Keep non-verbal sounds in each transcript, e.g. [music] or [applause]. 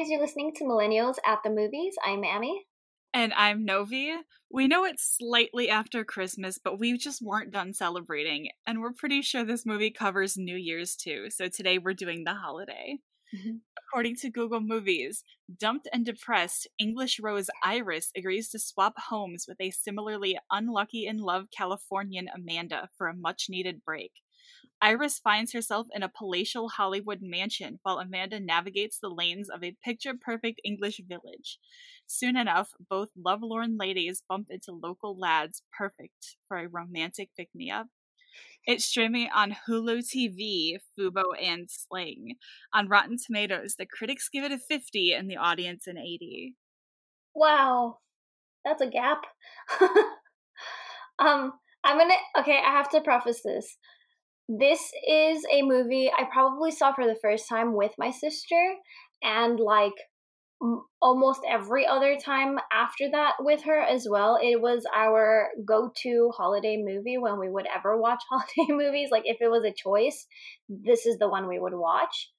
guys. You're listening to Millennials at the Movies. I'm Amy. And I'm Novi. We know it's slightly after Christmas, but we just weren't done celebrating. And we're pretty sure this movie covers New Year's too. So today we're doing the holiday. Mm-hmm. According to Google Movies, dumped and depressed, English Rose Iris agrees to swap homes with a similarly unlucky in love Californian Amanda for a much needed break. Iris finds herself in a palatial Hollywood mansion while Amanda navigates the lanes of a picture perfect English village. Soon enough, both lovelorn ladies bump into local lads perfect for a romantic pick me up. It's streaming on Hulu TV, Fubo, and Sling. On Rotten Tomatoes, the critics give it a 50 and the audience an 80. Wow. That's a gap. [laughs] um, I'm gonna, okay, I have to preface this this is a movie I probably saw for the first time with my sister, and like almost every other time after that with her as well. It was our go to holiday movie when we would ever watch [laughs] holiday movies. Like, if it was a choice, this is the one we would watch.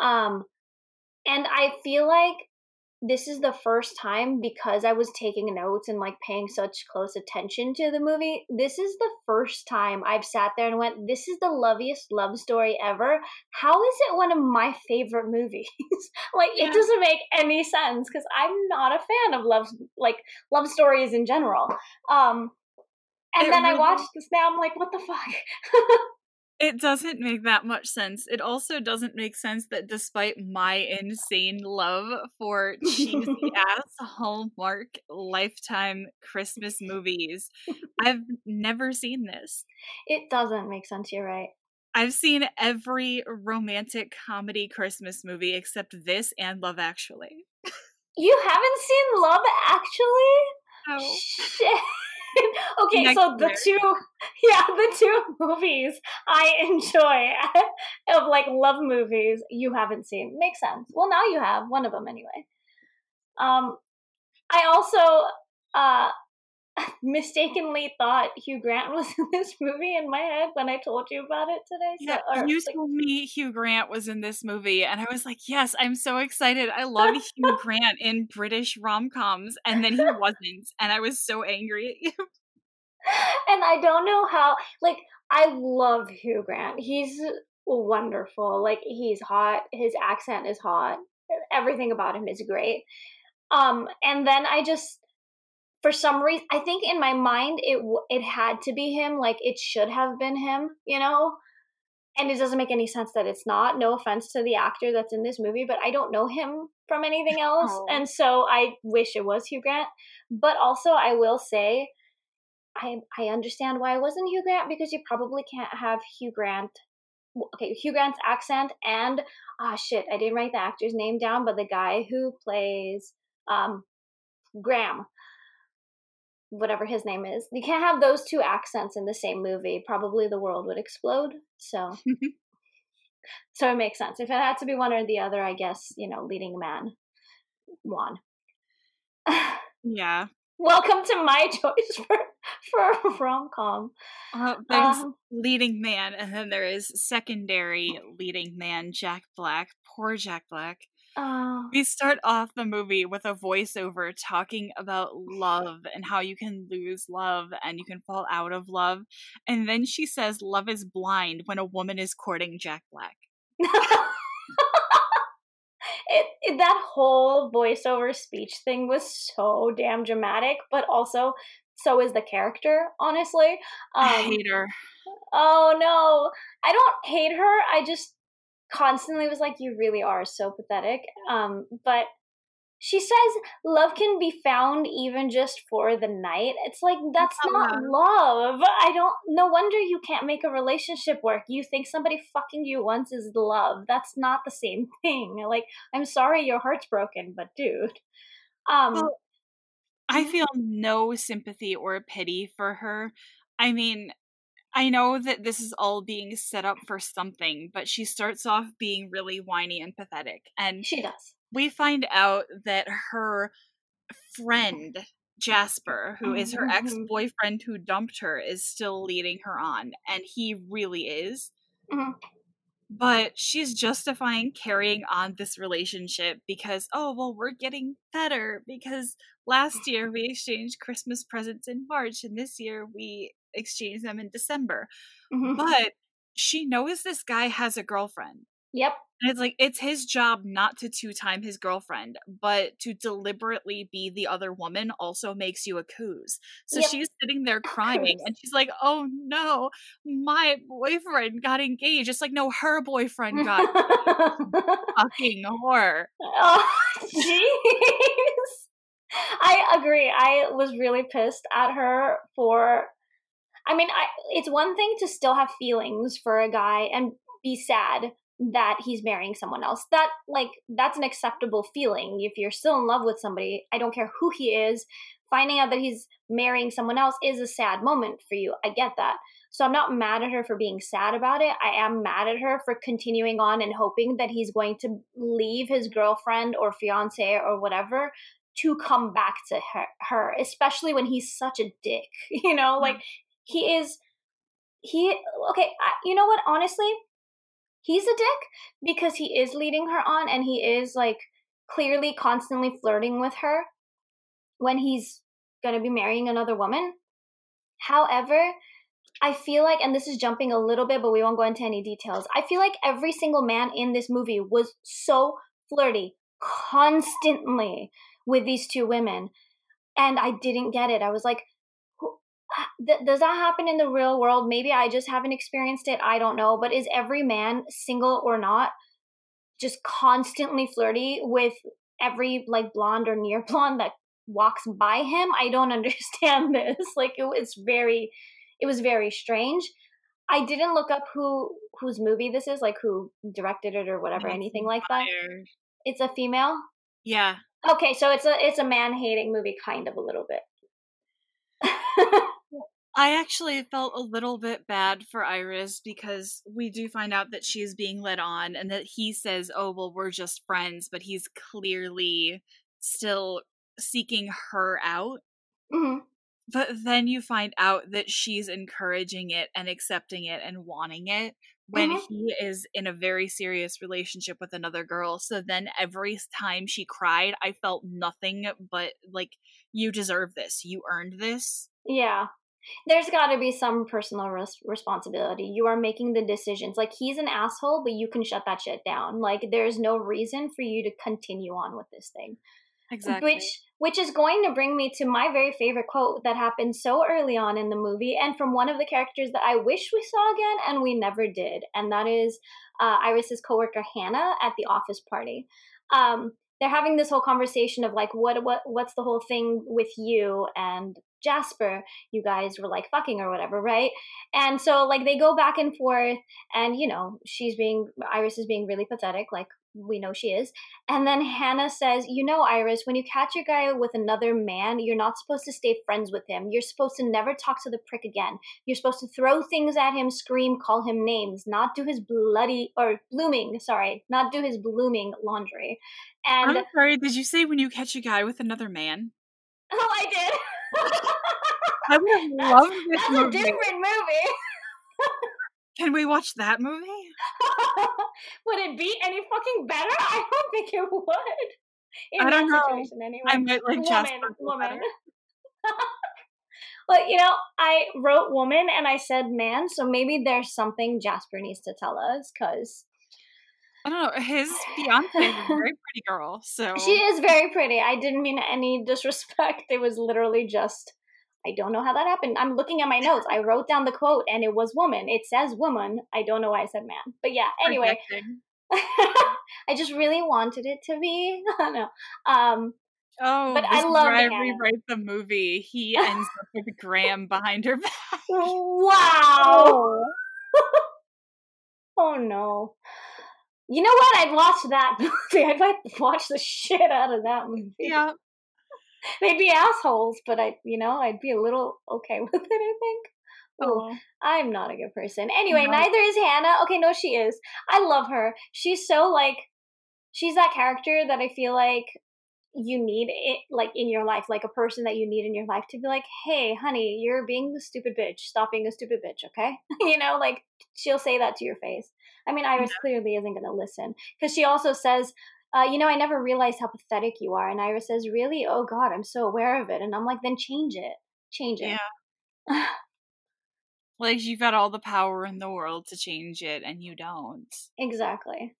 Um, and I feel like this is the first time because I was taking notes and like paying such close attention to the movie. This is the first time I've sat there and went, This is the loveliest love story ever. How is it one of my favorite movies? [laughs] like, yeah. it doesn't make any sense because I'm not a fan of love, like love stories in general. Um, and it then really... I watched this now, I'm like, What the fuck? [laughs] It doesn't make that much sense. It also doesn't make sense that despite my insane love for cheesy [laughs] ass Hallmark lifetime Christmas movies, I've never seen this. It doesn't make sense, you're right. I've seen every romantic comedy Christmas movie except this and Love Actually. You haven't seen Love Actually? No. Shit. [laughs] okay, Next so the year. two, [laughs] yeah, the two [laughs] movies I enjoy of like love movies you haven't seen makes sense. Well, now you have one of them anyway. Um, I also uh mistakenly thought Hugh Grant was in this movie in my head when I told you about it today. So, yeah, or, you like, told me Hugh Grant was in this movie, and I was like, "Yes, I'm so excited! I love [laughs] Hugh Grant in British rom coms." And then he wasn't, and I was so angry at you. [laughs] And I don't know how. Like, I love Hugh Grant. He's wonderful. Like, he's hot. His accent is hot. Everything about him is great. Um, and then I just for some reason i think in my mind it it had to be him like it should have been him you know? And it doesn't make any sense that it's not. No offense to the actor that's in this movie but i don't know him from anything else oh. and so i wish it was hugh grant. But also i will say i i understand why it wasn't hugh grant because you probably can't have hugh grant okay hugh grant's accent and ah oh shit i didn't write the actor's name down but the guy who plays um graham whatever his name is. You can't have those two accents in the same movie. Probably the world would explode. So [laughs] So it makes sense. If it had to be one or the other, I guess, you know, leading man won. yeah. [laughs] Welcome to my [laughs] choice for for rom com. Uh, there's um, leading man, and then there is secondary leading man Jack Black. Poor Jack Black. Oh. We start off the movie with a voiceover talking about love and how you can lose love and you can fall out of love. And then she says love is blind when a woman is courting Jack Black. [laughs] it, it, that whole voiceover speech thing was so damn dramatic, but also so is the character, honestly. Um, I hate her. Oh no. I don't hate her. I just constantly was like, "You really are so pathetic." Um, but she says love can be found even just for the night. It's like that's not love. I don't. No wonder you can't make a relationship work. You think somebody fucking you once is love. That's not the same [laughs] thing. Like, I'm sorry your heart's broken, but dude. Um, well, I feel no sympathy or pity for her. I mean, I know that this is all being set up for something, but she starts off being really whiny and pathetic. And she does. We find out that her friend, Jasper, who is her ex mm-hmm. boyfriend who dumped her, is still leading her on. And he really is. Mm-hmm. but she's justifying carrying on this relationship because oh well we're getting better because last year we exchanged christmas presents in march and this year we exchanged them in december mm-hmm. but she knows this guy has a girlfriend yep and it's like it's his job not to two time his girlfriend, but to deliberately be the other woman also makes you a coos. So yep. she's sitting there [laughs] crying and she's like, Oh no, my boyfriend got engaged. It's like, no, her boyfriend got [laughs] fucking whore. Oh [laughs] jeez. I agree. I was really pissed at her for I mean, I, it's one thing to still have feelings for a guy and be sad that he's marrying someone else. That like that's an acceptable feeling. If you're still in love with somebody, I don't care who he is, finding out that he's marrying someone else is a sad moment for you. I get that. So I'm not mad at her for being sad about it. I am mad at her for continuing on and hoping that he's going to leave his girlfriend or fiance or whatever to come back to her, her especially when he's such a dick. [laughs] You know, mm-hmm. like he is he okay, I, you know what honestly, he's a dick because he is leading her on and he is like clearly constantly flirting with her when he's going to be marrying another woman. However, I feel like, and this is jumping a little bit, but we won't go into any details. I feel like every single man in this movie was so flirty constantly with these two women. And I didn't get it. I was like, th- does that happen in the real world? Maybe I just haven't experienced it. I don't know. But is every man, single or not, just constantly flirty with every like blonde or near [laughs] blonde that walks by him? I don't [laughs] understand this. Like it was very, it was very strange. I didn't look up who whose movie this is, like who directed it or whatever, anything like that. It's a female. Yeah. Okay, so it's a it's a man hating movie, kind of a little bit. [laughs] I actually felt a little bit bad for Iris because we do find out that she is being led on and that he says, oh, well, we're just friends, but he's clearly still seeking her out. Mm-hmm. But then you find out that she's encouraging it and accepting it and wanting it when mm-hmm. he is in a very serious relationship with another girl. So then every time she cried, I felt nothing but like, you deserve this. You earned this. Yeah there's got to be some personal res- responsibility. You are making the decisions. Like he's an asshole, but you can shut that shit down. Like there's no reason for you to continue on with this thing. Exactly. Which which is going to bring me to my very favorite quote that happened so early on in the movie and from one of the characters that I wish we saw again and we never did. And that is uh, Iris's coworker Hannah at the office party. Um, they're having this whole conversation of like what what what's the whole thing with you and Jasper, you guys were like fucking or whatever, right? And so like they go back and forth and you know, she's being Iris is being really pathetic like we know she is. And then Hannah says, You know, Iris, when you catch a guy with another man, you're not supposed to stay friends with him. You're supposed to never talk to the prick again. You're supposed to throw things at him, scream, call him names, not do his bloody or blooming, sorry, not do his blooming laundry. And I'm sorry, did you say when you catch a guy with another man? Oh, I did. [laughs] I would have loved this that's movie. a different movie. Can we watch that movie? [laughs] would it be any fucking better? I don't think it would. In I don't know. Anyway. I might like woman, Jasper woman. [laughs] well, you know, I wrote woman and I said man, so maybe there's something Jasper needs to tell us because I don't know. His fiance is a [laughs] very pretty girl, so she is very pretty. I didn't mean any disrespect. It was literally just I don't know how that happened. I'm looking at my notes. I wrote down the quote and it was woman. It says woman. I don't know why I said man. But yeah, anyway. [laughs] I just really wanted it to be. [laughs] no. Um Oh, but I love I rewrite the movie. He ends up with Graham behind her back. Wow. oh no. You know what? I'd watch that [laughs] movie. I'd watch the shit out of that movie. Yeah. [laughs] They'd be assholes, but I, you know, I'd be a little okay [laughs] with it. I think. Oh, I'm not a good person. Anyway, no. neither is Hannah. Okay, no, she is. I love her. She's so like, she's that character that I feel like you need it like in your life, like a person that you need in your life to be like, hey, honey, you're being the stupid bitch. Stop being a stupid bitch, okay? [laughs] you know, like she'll say that to your face. I mean, Iris yeah. clearly isn't going to listen because she also says, uh, you know, I never realized how pathetic you are. And Iris says, really? Oh, God, I'm so aware of it. And I'm like, then change it. Change it. Yeah. [sighs] like, you've got all the power in the world to change it, and you don't. Exactly.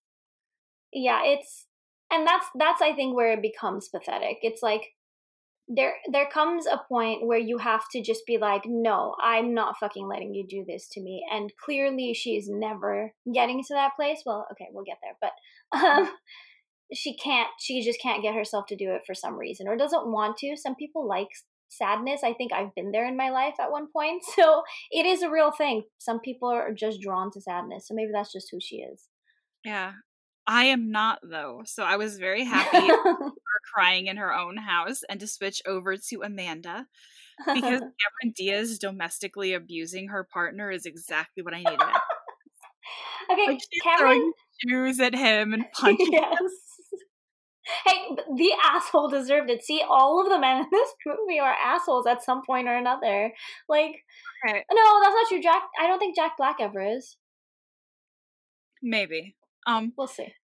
Yeah, it's and that's that's I think where it becomes pathetic. It's like there there comes a point where you have to just be like, no, I'm not fucking letting you do this to me. And clearly, she's never getting to that place. Well, okay, we'll get there, but um, she can't. She just can't get herself to do it for some reason, or doesn't want to. Some people like sadness. I think I've been there in my life at one point, [laughs] so it is a real thing. Some people are just drawn to sadness, so maybe that's just who she is. Yeah, I am not though. So I was very happy [laughs] her crying in her own house and to switch over to Amanda because [laughs] Cameron Diaz domestically abusing her partner is exactly what I needed. okay, like Cameron shoes at him and [laughs] punching yes. him. Hey, the asshole deserved it. See, all of the men in this movie are assholes at some point or another. Like, right. no, that's not true. Jack, I don't think Jack Black ever is. Maybe. Um, we'll see.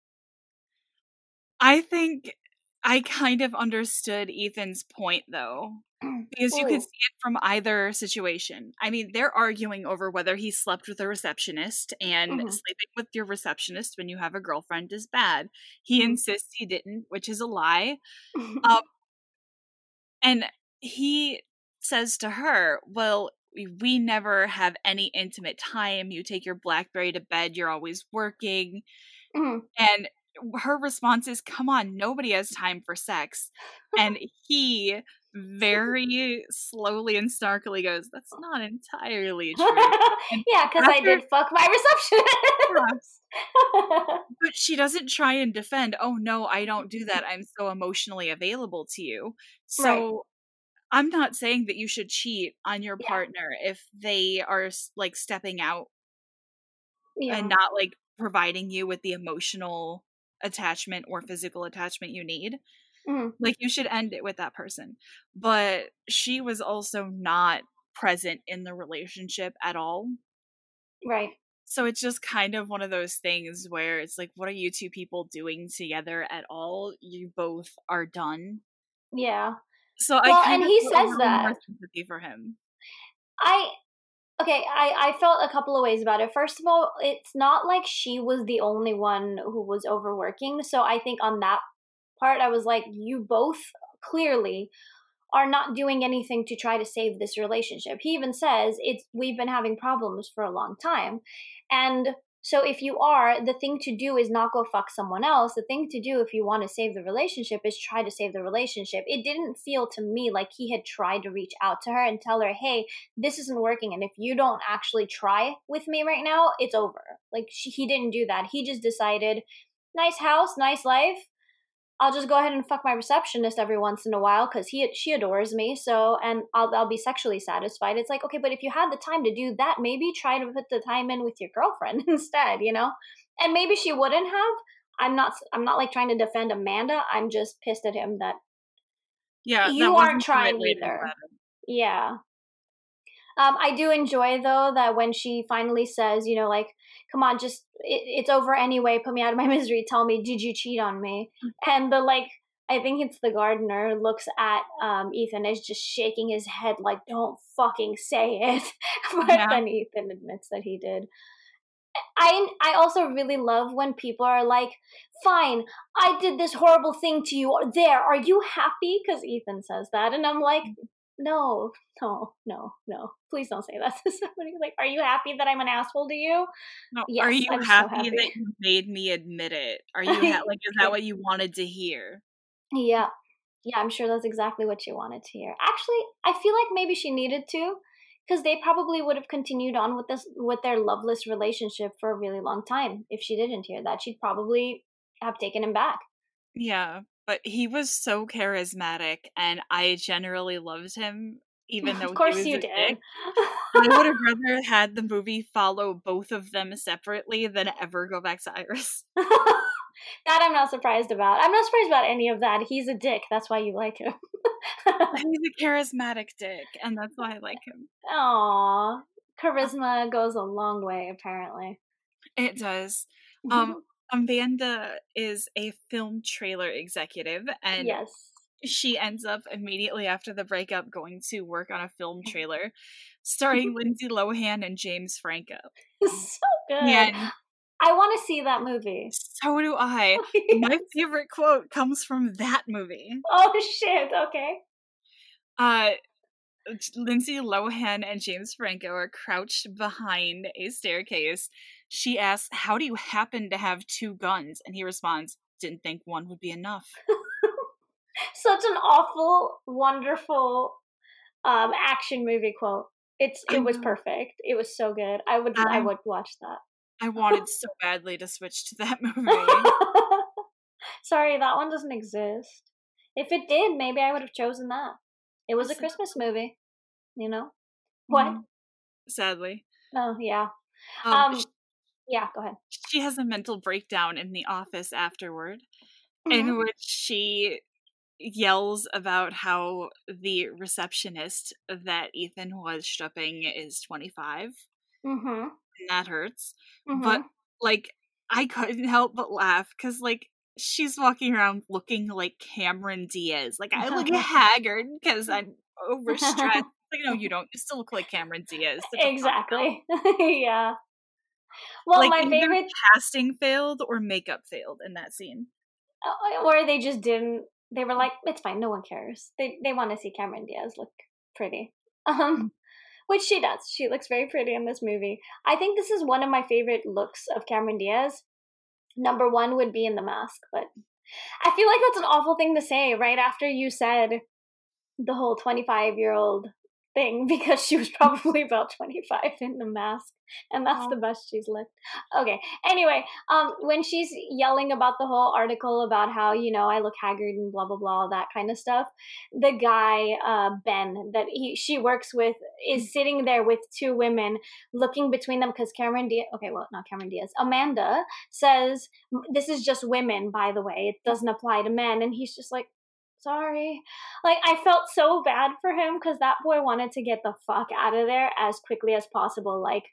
I think I kind of understood Ethan's point though, because you could see it from either situation. I mean, they're arguing over whether he slept with a receptionist, and mm-hmm. sleeping with your receptionist when you have a girlfriend is bad. He mm-hmm. insists he didn't, which is a lie. [laughs] um, and he says to her, Well, we never have any intimate time. You take your Blackberry to bed, you're always working. Mm-hmm. And her response is, Come on, nobody has time for sex. and [laughs] he very slowly and snarkily goes, That's not entirely true. yeah, because I did fuck my receptionist. [laughs] but she doesn't try and defend, Oh, no, I don't do that. [laughs] I'm so emotionally available to you. So. I'm not saying that you should cheat on your partner if they are like stepping out yeah. and not like providing you with the emotional attachment or physical attachment you need. Mm-hmm. Like you should end it with that person. But she was also not present in the relationship at all. Right. So it's just kind of one of those things where it's like, what are you two people doing together at all? You both are done. Yeah. So well, I and he says that sympathy for him. I okay, I, I felt a couple of ways about it. First of all, it's not like she was the only one who was overworking. So I think on that part, I was like, you both clearly are not doing anything to try to save this relationship. He even says it's we've been having problems for a long time. And so if you are, the thing to do is not go fuck someone else. The thing to do if you want to save the relationship is try to save the relationship. It didn't feel to me like he had tried to reach out to her and tell her, "Hey, this isn't working and if you don't actually try with me right now, it's over." Like she, he didn't do that. He just decided, "Nice house, nice life. I'll just go ahead and fuck my receptionist every once in a while because he she adores me. So and I'll I'll be sexually satisfied. It's like okay, but if you had the time to do that, maybe try to put the time in with your girlfriend [laughs] instead. You know, and maybe she wouldn't have. I'm not I'm not like trying to defend Amanda. I'm just pissed at him that yeah you aren't trying either. Yeah. Um, I do enjoy though that when she finally says, you know, like come on, just it, it's over anyway. Put me out of my [laughs] misery. Tell me, did you cheat on me? Mm-hmm. And the like, I think it's the gardener looks at um, Ethan is just shaking his head like, don't fucking say it. [laughs] but yeah. then Ethan admits that he did. I I also really love when people are like, "Fine, I did this horrible thing to you. There, are you happy?" Because Ethan says that, and I'm like, mm-hmm no, no, no, no. Please don't say that [laughs] to somebody. Like, are you happy that I'm an asshole to you? No. Yes, are you happy, so happy, that you made me admit it? Are you ha- like, is [laughs] that what you wanted to hear? Yeah. Yeah, I'm sure that's exactly what you wanted to hear. Actually, I feel like maybe she needed to because they probably would have continued on with this with their loveless relationship for a really long time if she didn't hear that. She'd probably have taken him back. Yeah, but he was so charismatic and I generally loved him even though of course you did. Dick. I would [laughs] have rather had the movie follow both of them separately than ever go back to Iris. [laughs] that I'm not surprised about. I'm not surprised about any of that. He's a dick. That's why you like him. He's a [laughs] charismatic dick, and that's why I like him. Aww. Charisma goes a long way, apparently. It does. Um, Amanda is a film trailer executive, and yes. she ends up immediately after the breakup going to work on a film [laughs] trailer starring Lindsay Lohan and James Franco. so good. And I want to see that movie. So do I. [laughs] My favorite quote comes from that movie. Oh shit! Okay. Uh, Lindsay Lohan and James Franco are crouched behind a staircase. She asks, How do you happen to have two guns? And he responds, Didn't think one would be enough. [laughs] Such an awful, wonderful um, action movie quote. It's it was perfect. It was so good. I would I would watch that. I wanted so badly to switch to that [laughs] [laughs] movie. Sorry, that one doesn't exist. If it did, maybe I would have chosen that. It was a Christmas movie, you know. What? Mm, sadly. Oh yeah. Um, um, yeah. Go ahead. She has a mental breakdown in the office afterward, mm-hmm. in which she yells about how the receptionist that Ethan was stripping is 25. Mm-hmm. that hurts. Mm-hmm. But, like, I couldn't help but laugh because, like, she's walking around looking like Cameron Diaz. Like, I look [laughs] haggard because [laughs] I'm overstressed. like, no, you don't. You still look like Cameron Diaz. Exactly. [laughs] yeah. Well, like, my favorite casting failed or makeup failed in that scene. Uh, or they just didn't they were like, it's fine, no one cares. They they want to see Cameron Diaz look pretty. [laughs] Um, which she does. She looks very pretty in this movie. I think this is one of my favorite looks of Cameron Diaz. Number one would be in the mask, but I feel like that's an awful thing to say right after you said the whole 25 year old thing [laughs] because she was [laughs] probably about 25 in the mask and that's the best she's looked okay anyway um when she's yelling about the whole article about how you know i look haggard and blah blah blah that kind of stuff the guy uh ben that he she works with is mm. sitting there with two women looking between them because cameron diaz okay well not cameron diaz amanda says this is just women by the way. It doesn't apply to men. And he's just like sorry. Like, I felt so bad for him because that boy wanted to get the fuck out of there as quickly as possible. Like,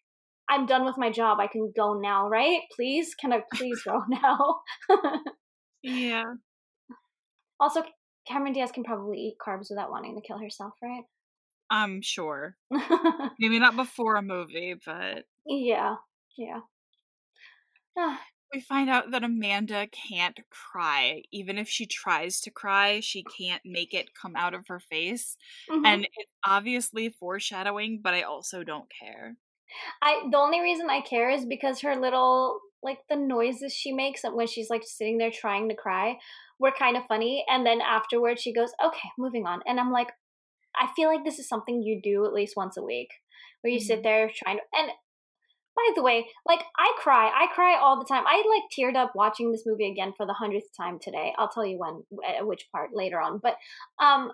I'm done with my job. I can go now, right? Please? Can I please go [laughs] now? [laughs] yeah. Also, Cameron Diaz can probably eat carbs without wanting to kill herself, right? I'm sure. [laughs] Maybe not before a movie, but. Yeah. Yeah. Ah, we find out that Amanda can't cry. Even if she tries to cry, she can't make it come out of her face. Mm-hmm. And it's obviously foreshadowing, but I also don't care. I the only reason I care is because her little like the noises she makes when she's like sitting there trying to cry were kind of funny and then afterwards she goes, "Okay, moving on." And I'm like I feel like this is something you do at least once a week where you mm-hmm. sit there trying to and by the way, like I cry, I cry all the time. I like teared up watching this movie again for the hundredth time today. I'll tell you when, which part later on. But um,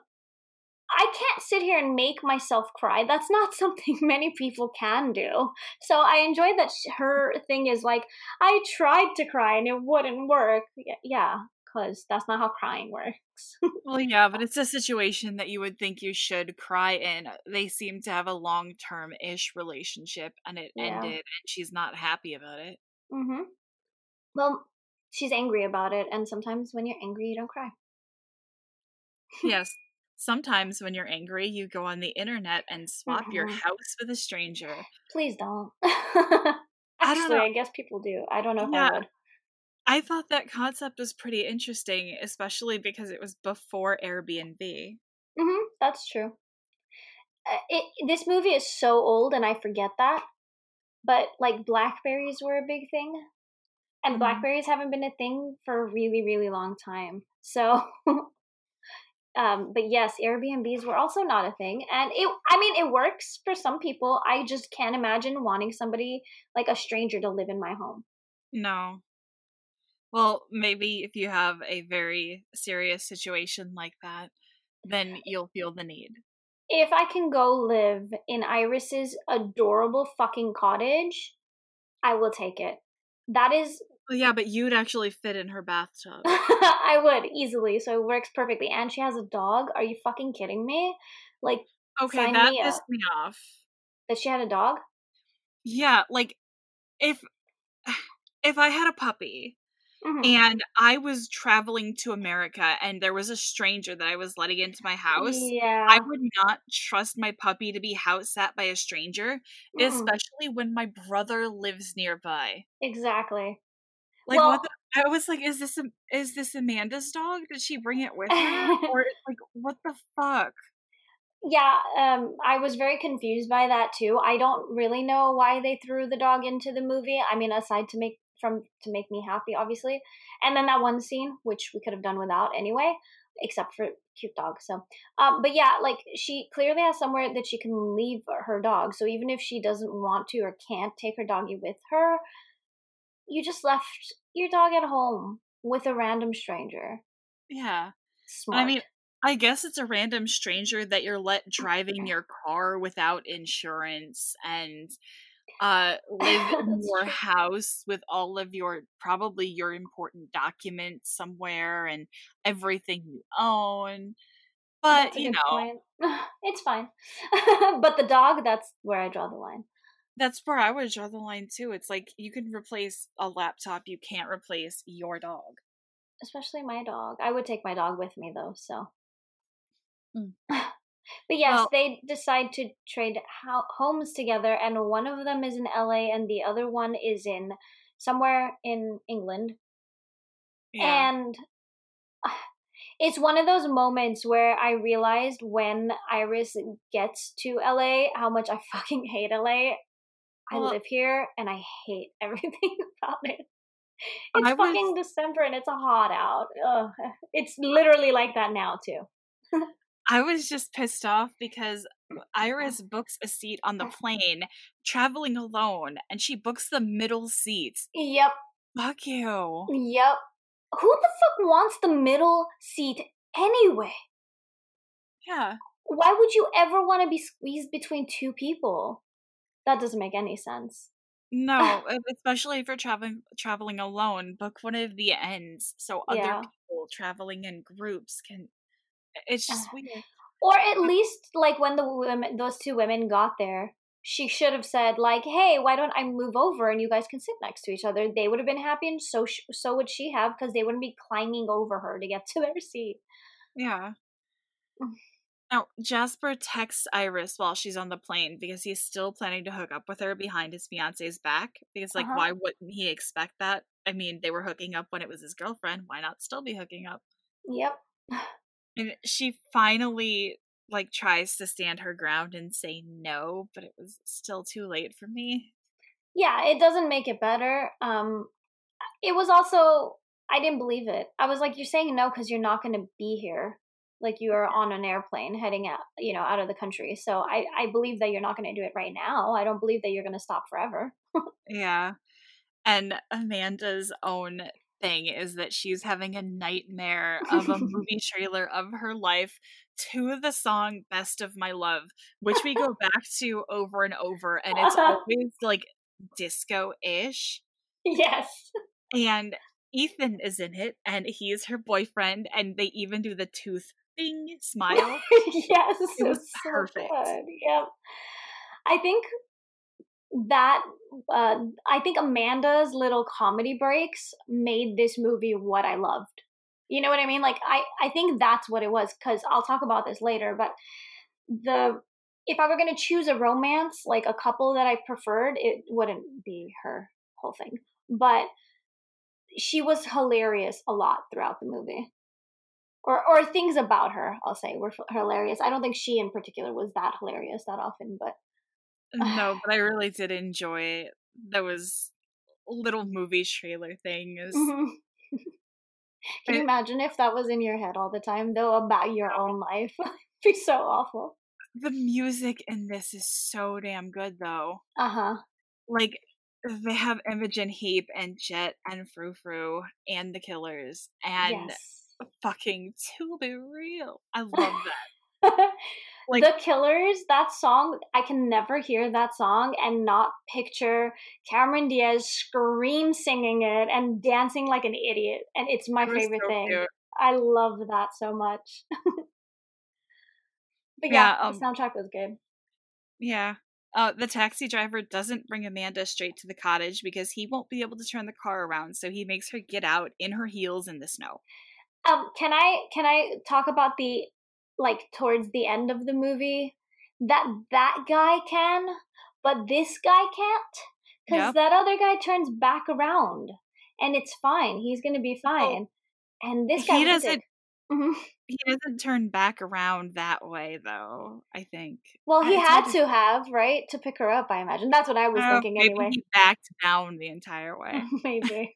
I can't sit here and make myself cry. That's not [laughs] something many people can do. So I enjoy that her thing is like, I tried to cry and it wouldn't work. Yeah, because that's not how crying works. [laughs] well, yeah, but it's a situation that you would think you should cry in. They seem to have a long term ish relationship and it yeah. ended, and she's not happy about it. Mm hmm. Well, she's angry about it, and sometimes when you're angry, you don't cry. [laughs] yes. Sometimes when you're angry, you go on the internet and swap mm-hmm. your house with a stranger. Please don't. [laughs] Actually, I, I, guess people do. I don't know if yeah. I would. I thought that concept was pretty interesting, especially because it was before Airbnb. Mm-hmm, that's true. Uh, it, this movie is so old, and I forget that. But like Blackberries were a big thing, and mm-hmm. Blackberries haven't been a thing for a really, really long time. So, [laughs] um, but yes, Airbnbs were also not a thing, and it. I mean, it works for some people. I just can't imagine wanting somebody like a stranger to live in my home. No, well, maybe if you have a very serious situation like that, then you'll feel the need. If I can go live in Iris's adorable fucking cottage, I will take it. That is yeah, but you'd actually fit in her bathtub. [laughs] I would easily, so it works perfectly. And she has a dog. Are you fucking kidding me? Like, okay, that me pissed me off. That she had a dog. Yeah, like if [sighs] if I had a puppy Mm-hmm. And I was traveling to America and there was a stranger that I was letting into my house. Yeah. I would not trust my puppy to be house sat by a stranger, mm especially when my brother lives nearby. Exactly. Like well, what the, I was like, is this a, is this Amanda's dog? Did she bring it with her? [laughs] or like what the fuck? Yeah, um, I was very confused by that too. I don't really know why they threw the dog into the movie. I mean, aside to make from to make me happy, obviously. And then that one scene, which we could have done without anyway, except for cute dog. So, um, but yeah, like she clearly has somewhere that she can leave her dog. So even if she doesn't want to or can't take her doggy with her, you just left your dog at home with a random stranger. Yeah. Smart. I mean, I guess it's a random stranger that you're let driving your car without insurance and uh live [laughs] in your house with all of your probably your important documents somewhere and everything you own but you know [sighs] it's fine. [laughs] But the dog that's where i draw the line. That's where i would draw the line too it's like you can replace a laptop you can't replace your dog. Especially my dog. I would take my dog with me though so. Mm. [sighs] [laughs] But yes, well, they decide to trade ho- homes together, and one of them is in LA, and the other one is in somewhere in England. Yeah. And [sighs] it's one of those moments where I realized when Iris gets to LA how much I [laughs] fucking hate LA. I well, live here and I hate [laughs] everything about it. It's I fucking was, December and it's a hot out. Ugh. It's literally like that now too. [laughs] I was just pissed off because Iris books a seat on the mm. plane traveling alone and she books the middle seat. Yep. Fuck you. Yep. Who the fuck wants the middle seat anyway? Yeah. Why would you ever want to be squeezed between two people? That doesn't make any sense. No, [laughs] especially if you're traveling traveling alone, book one of the ends so other yeah. people traveling in groups can it's just weird. Or at least like when the women, those two women got there, she should have said like, "Hey, why don't I move over and you guys can sit next to each other?" They would have been happy, and so sh- so would she have because they wouldn't be climbing over her to get [laughs] to their seat. Yeah. Now, Jasper texts Iris while she's on the plane because he's still planning to hook up with her behind his fiance's back. Because, like, uh-huh. why wouldn't he expect that? I mean, they were hooking up when it was his girlfriend. Why not still be hooking up? Yep. [laughs] And she finally like tries to stand her ground and say no, but it was still too late for me. Yeah, it doesn't make it better. Um it was also I didn't believe it. I was like you're saying no cuz you're not going to be here. Like you are on an airplane heading out, you know, out of the country. So I I believe that you're not going to do it right now. I don't believe that you're going to stop forever. yeah. And Amanda's own thing is that she's having a nightmare of a [laughs] movie trailer of her life to the song Best of My Love, which we go back to over and over, and it's [laughs] always like disco ish. Yes. And Ethan is in it, and he's her boyfriend, and they even do the tooth thing smile. [laughs] yes, it was perfect. So yep. I think that uh, I think Amanda's little comedy breaks made this movie what I loved. You know what I mean? Like I I think that's what it was cuz I'll talk about this later, but the if I were going to choose a romance, like a couple that I preferred, it wouldn't be her whole thing. But she was hilarious a lot throughout the movie. Or or things about her, I'll say, were hilarious. I don't think she in particular was that hilarious that often, but no, but I [sighs] really did enjoy those little movie trailer things. Mm-hmm. [laughs] Can you imagine if that was in your head all the time, though, about your own life? [laughs] It'd be so awful. The music in this is so damn good, though. Uh huh. Like, they have Imogen Heap and Jet and Frou Frou and the Killers and yes. fucking To Be Real. I love [laughs] that. Like, the Killers, that song, I can never hear that song and not picture Cameron Diaz scream singing it and dancing like an idiot. And it's my favorite so thing. Cute. I love that so much. [laughs] but yeah, yeah um, the soundtrack was good. Yeah. Uh, the taxi driver doesn't bring Amanda straight to the cottage because he won't be able to turn the car around, so he makes her get out in her heels in the snow. Um, can I can I talk about the like towards the end of the movie that that guy can, but this guy can't because yep. that other guy turns back around and it's fine. He's gonna be fine, oh, and this guy he doesn't. Mm-hmm. He doesn't turn back around that way, though. I think. Well, he had to have right to pick her up. I imagine that's what I was uh, thinking. anyway, he backed down the entire way. [laughs] maybe.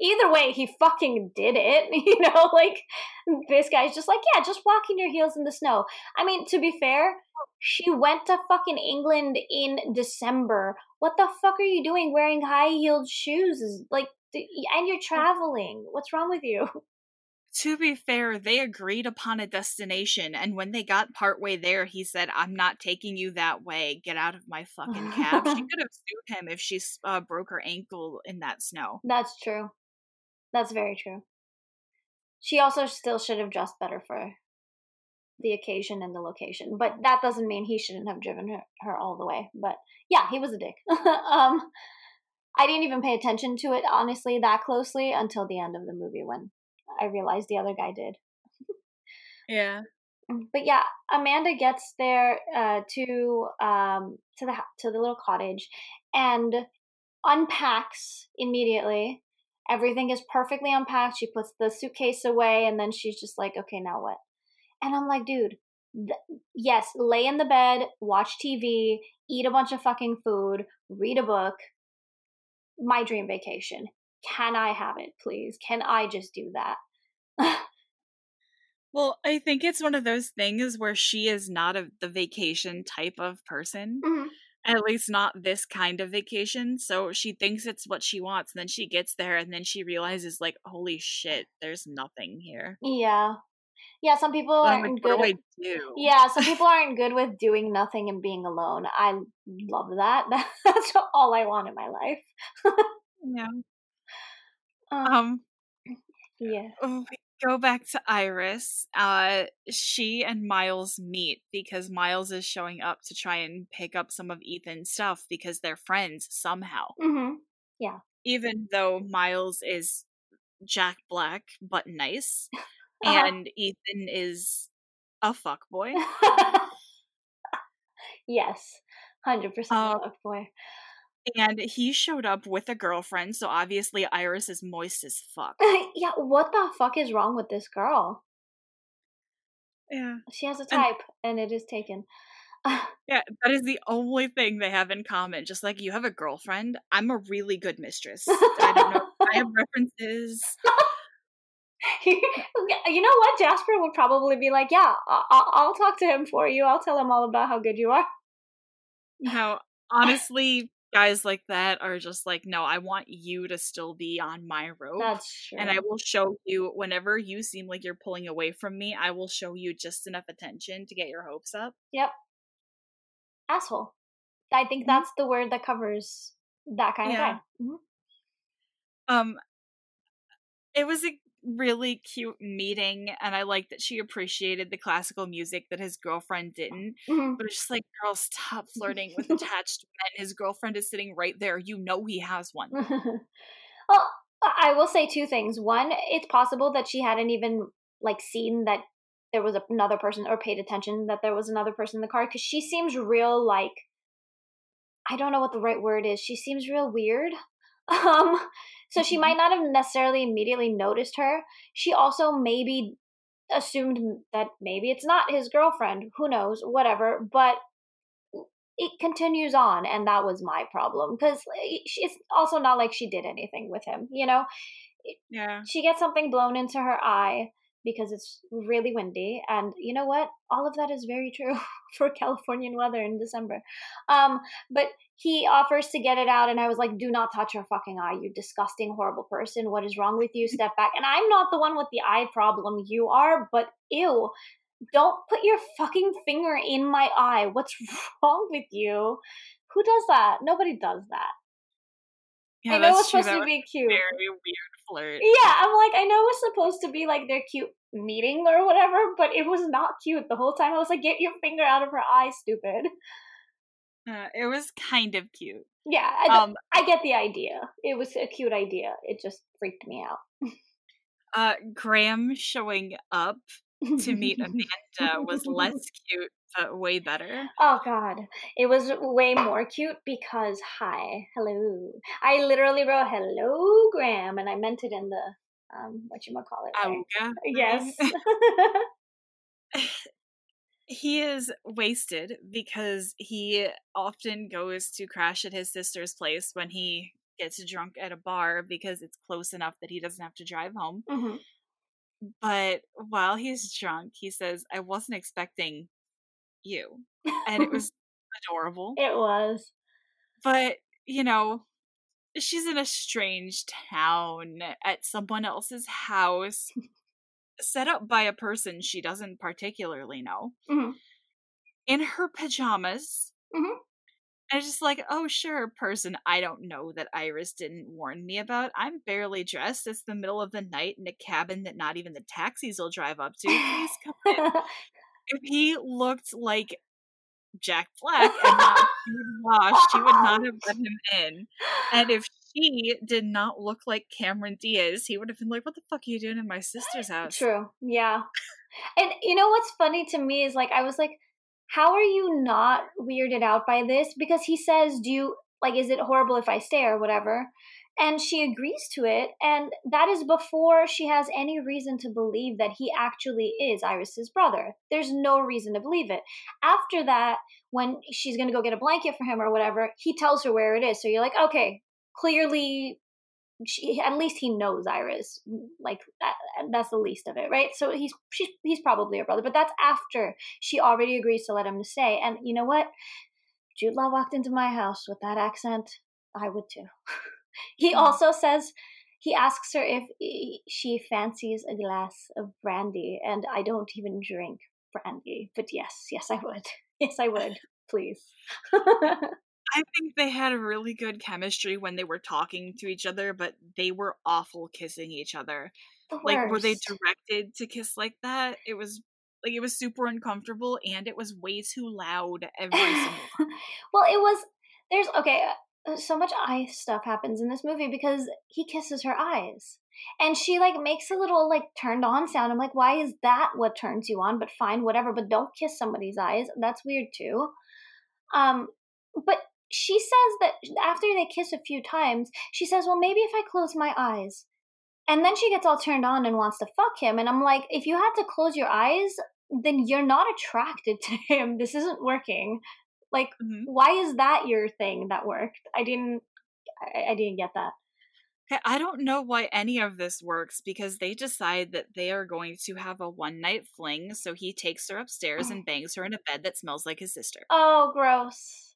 Either way, he fucking did it. [laughs] You know, like this guy's just like, yeah, just walk in your heels in the snow. I mean, to be fair, she went to fucking England in December. What the fuck are you doing wearing high heeled shoes? Like, and you're traveling. What's wrong with you? To be fair, they agreed upon a destination, and when they got partway there, he said, "I'm not taking you that way. Get out of my fucking cab." she [laughs] could have sued him if she uh, broke her ankle in that snow. That's true. That's very true. She also still should have dressed better for the occasion and the location, but that doesn't mean he shouldn't have driven her, her all the way. But yeah, he was a dick. [laughs] um, I didn't even pay attention to it honestly that closely until the end of the movie when I realized the other guy did. yeah. Mm, but yeah, Amanda gets there uh, to um, to the to the little cottage and unpacks immediately. Everything is perfectly unpacked. She puts the suitcase away, and then she's just like, "Okay, now what?" And I'm like, "Dude, th- yes, lay in the bed, watch TV, eat a bunch of fucking food, read a book. My dream vacation. Can I have it, please? Can I just do that?" [laughs] Well, I think it's one of those things where she is not a, the vacation type of person. Mm-hmm. At least not this kind of vacation. So she thinks it's what she wants. And then she gets there and then she realizes, like, holy shit, there's nothing here. Yeah. Yeah, some people aren't like, good. Yeah, some [laughs] people aren't good with doing nothing and being alone. I love that. [laughs] That's all I want in my life. yeah. Um, um yeah. Go back to Iris. Uh, she and Miles meet because Miles is showing up to try and pick up some of Ethan's stuff because they're friends somehow. Mm-hmm. Yeah. Even though Miles is Jack Black but nice, uh-huh. and Ethan is a fuck boy. [laughs] yes, hundred percent uh, fuck boy. And he showed up with a girlfriend, so obviously Iris is moist as fuck. [laughs] yeah, what the fuck is wrong with this girl? Yeah. She has a type, and, and it is taken. [sighs] yeah, that is the only thing they have in common. Just like you have a girlfriend, I'm a really good mistress. I don't know. I have [laughs] references. [laughs] you know what? Jasper would probably be like, "Yeah, I'll, I'll talk to him for you. I'll tell him all about how good you are." No, honestly, guys like that are just like, no, I want you to still be on my rope. That's true. And I will show you whenever you seem like you're pulling away from me, I will show you just enough attention to get your hopes up. Yep. Asshole. I think mm-hmm. that's the word that covers that kind yeah. of guy. Mm-hmm. Um, it was a really cute meeting and I like that she appreciated the classical music that his girlfriend didn't. Mm-hmm. But it's just like, girl, stop flirting with [laughs] attached men. His girlfriend is sitting right there. You know he has one. [laughs] well, I will say two things. One, it's possible that she hadn't even like seen that there was another person or paid attention that there was another person in the car because she seems real like I don't know what the right word is. She seems real weird. [laughs] Um so she might not have necessarily immediately noticed her. She also maybe assumed that maybe it's not his girlfriend. Who knows? Whatever. But it continues on, and that was my problem because eh, it's also not like she did anything with him, you know? Yeah. She gets something blown into her eye because it's really windy. And you know what? All of that is very true [laughs] for Californian weather in December. Um, but he offers to get it out, and I was like, do not touch your fucking eye, you disgusting, horrible person. What is wrong with you? [laughs] Step back. And I'm not the one with the eye problem. You are, but ew. don't put your fucking finger in my eye. What's [laughs] wrong with you? Who does that? Nobody does that. Yeah, I know it's supposed That to be cute. very weird flirt. Yeah, I'm like, I know it's supposed to be like their cute meeting or whatever, but it was not cute the whole time. I was like, get your finger out of her eye, stupid. Uh, it was kind of cute. Yeah, I, Um, I get the idea. It was a cute idea. It just freaked me out. uh, Graham showing up to meet [laughs] Amanda was less cute, but way better. Oh god, it was way more cute because hi, hello. I literally wrote hello, Graham, and I meant it in the um what you call it. Auga. Yes. [laughs] [laughs] he is wasted because he often goes to crash at his sister's place when he gets drunk at a bar because it's close enough that he doesn't have to drive home. Mhm. But while he's drunk, he says, I wasn't expecting you. And it [laughs] was adorable. it was. But, you know, she's in a strange town at someone else's house, set up by a person she doesn't particularly know, Mhm. in her pajamas. Mhm. And it's just like, oh, sure, person I don't know that Iris didn't warn me about. I'm barely dressed. It's the middle of the night in a cabin that not even the taxis will drive up to. Please [laughs] come in. If he looked like Jack Black and not [laughs] washed, he would not have let him in. And if [laughs] she did not look like Cameron Diaz, he would have been like, What the fuck are you doing in my sister's house? True. Yeah. And you know what's funny to me is like I was like, how are you not weirded out by this? Because he says, Do you like is it horrible if I stay or whatever? And she agrees to it, and that is before she has any reason to believe that he actually is Iris's brother. There's no reason to believe it. After that, when she's gonna go get a blanket for him or whatever, he tells her where it is. So you're like, okay, clearly she, at least he knows Iris. Like that, that's the least of it, right? So he's she's, he's probably a brother, but that's after she already agrees to let him stay. And you know what? Jude Law walked into my house with that accent. I would too. [laughs] he Mm. also says he asks her if she fancies a glass of brandy, and I don't even drink brandy. But yes, yes, I would. [laughs] Yes, I would. Please. [laughs] I think they had a really good chemistry when they were talking to each other, but they were awful kissing each other. Like, were they directed to kiss like that? It was like it was super uncomfortable and it was way too loud every [laughs] single time. well, it was. There's okay. uh, So much eye stuff happens in this movie because he kisses her eyes, and she like makes a little like turned on sound. I'm like, why is that what turns you on? But fine, whatever. But don't kiss somebody's eyes. That's weird too. Um, but she says that after they kiss a few times, she says, well, maybe if I close my eyes. And then she gets all turned on and wants to fuck him. And I'm like, if you had to close your eyes, then you're not attracted to [laughs] him. This isn't working. Like, Mhm. why is that your thing that worked? I didn't. I, I didn't get that. I don't know why any of this works because they decide that they are going to have a one night fling. So he takes her upstairs and bangs her in a bed that smells like his sister. Oh, gross.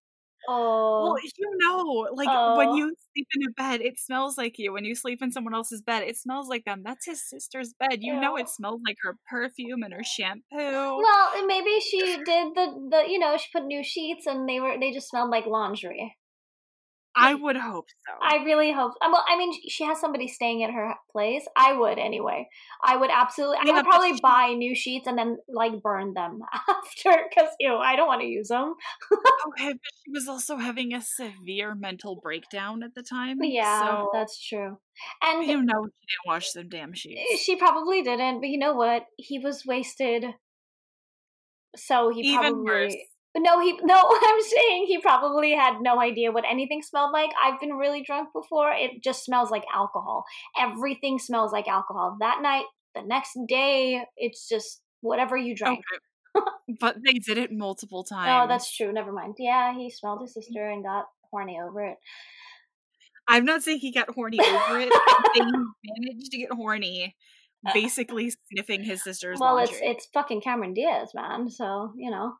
Oh, Well, you know, like when Oh. you sleep in a bed, it smells like you. When you sleep in someone else's bed, it smells like them. That's his sister's bed. You know, it smells like her perfume and her shampoo. well, maybe she did the the you know she put new sheets and they were they just smelled like laundry. I would hope so. I really hope. uh, Well, I mean, she has somebody staying at her place. I would anyway. I would absolutely. I would probably she- buy new sheets and then like burn them [laughs] after because you know I don't want to use them. okay, but she was also having a severe mental breakdown at the time. Yeah, so that's true. And you know she didn't wash them damn sheets. she probably didn't. But you know what? He was wasted. So he Even probably. worse. No, he [laughs] no. I'm saying he probably had no idea what anything smelled like. I've been really drunk before. It just smells like alcohol. Everything smells like alcohol. That night, the next day, it's just whatever you drank. Okay. but they did it multiple times. [laughs] Oh, that's true. Never mind. Yeah, he smelled his sister and got horny over it. I'm not saying he got horny over it. He [laughs] managed to get horny, uh, basically sniffing his sister's well, laundry. it's it's fucking Cameron Diaz, man. So you know.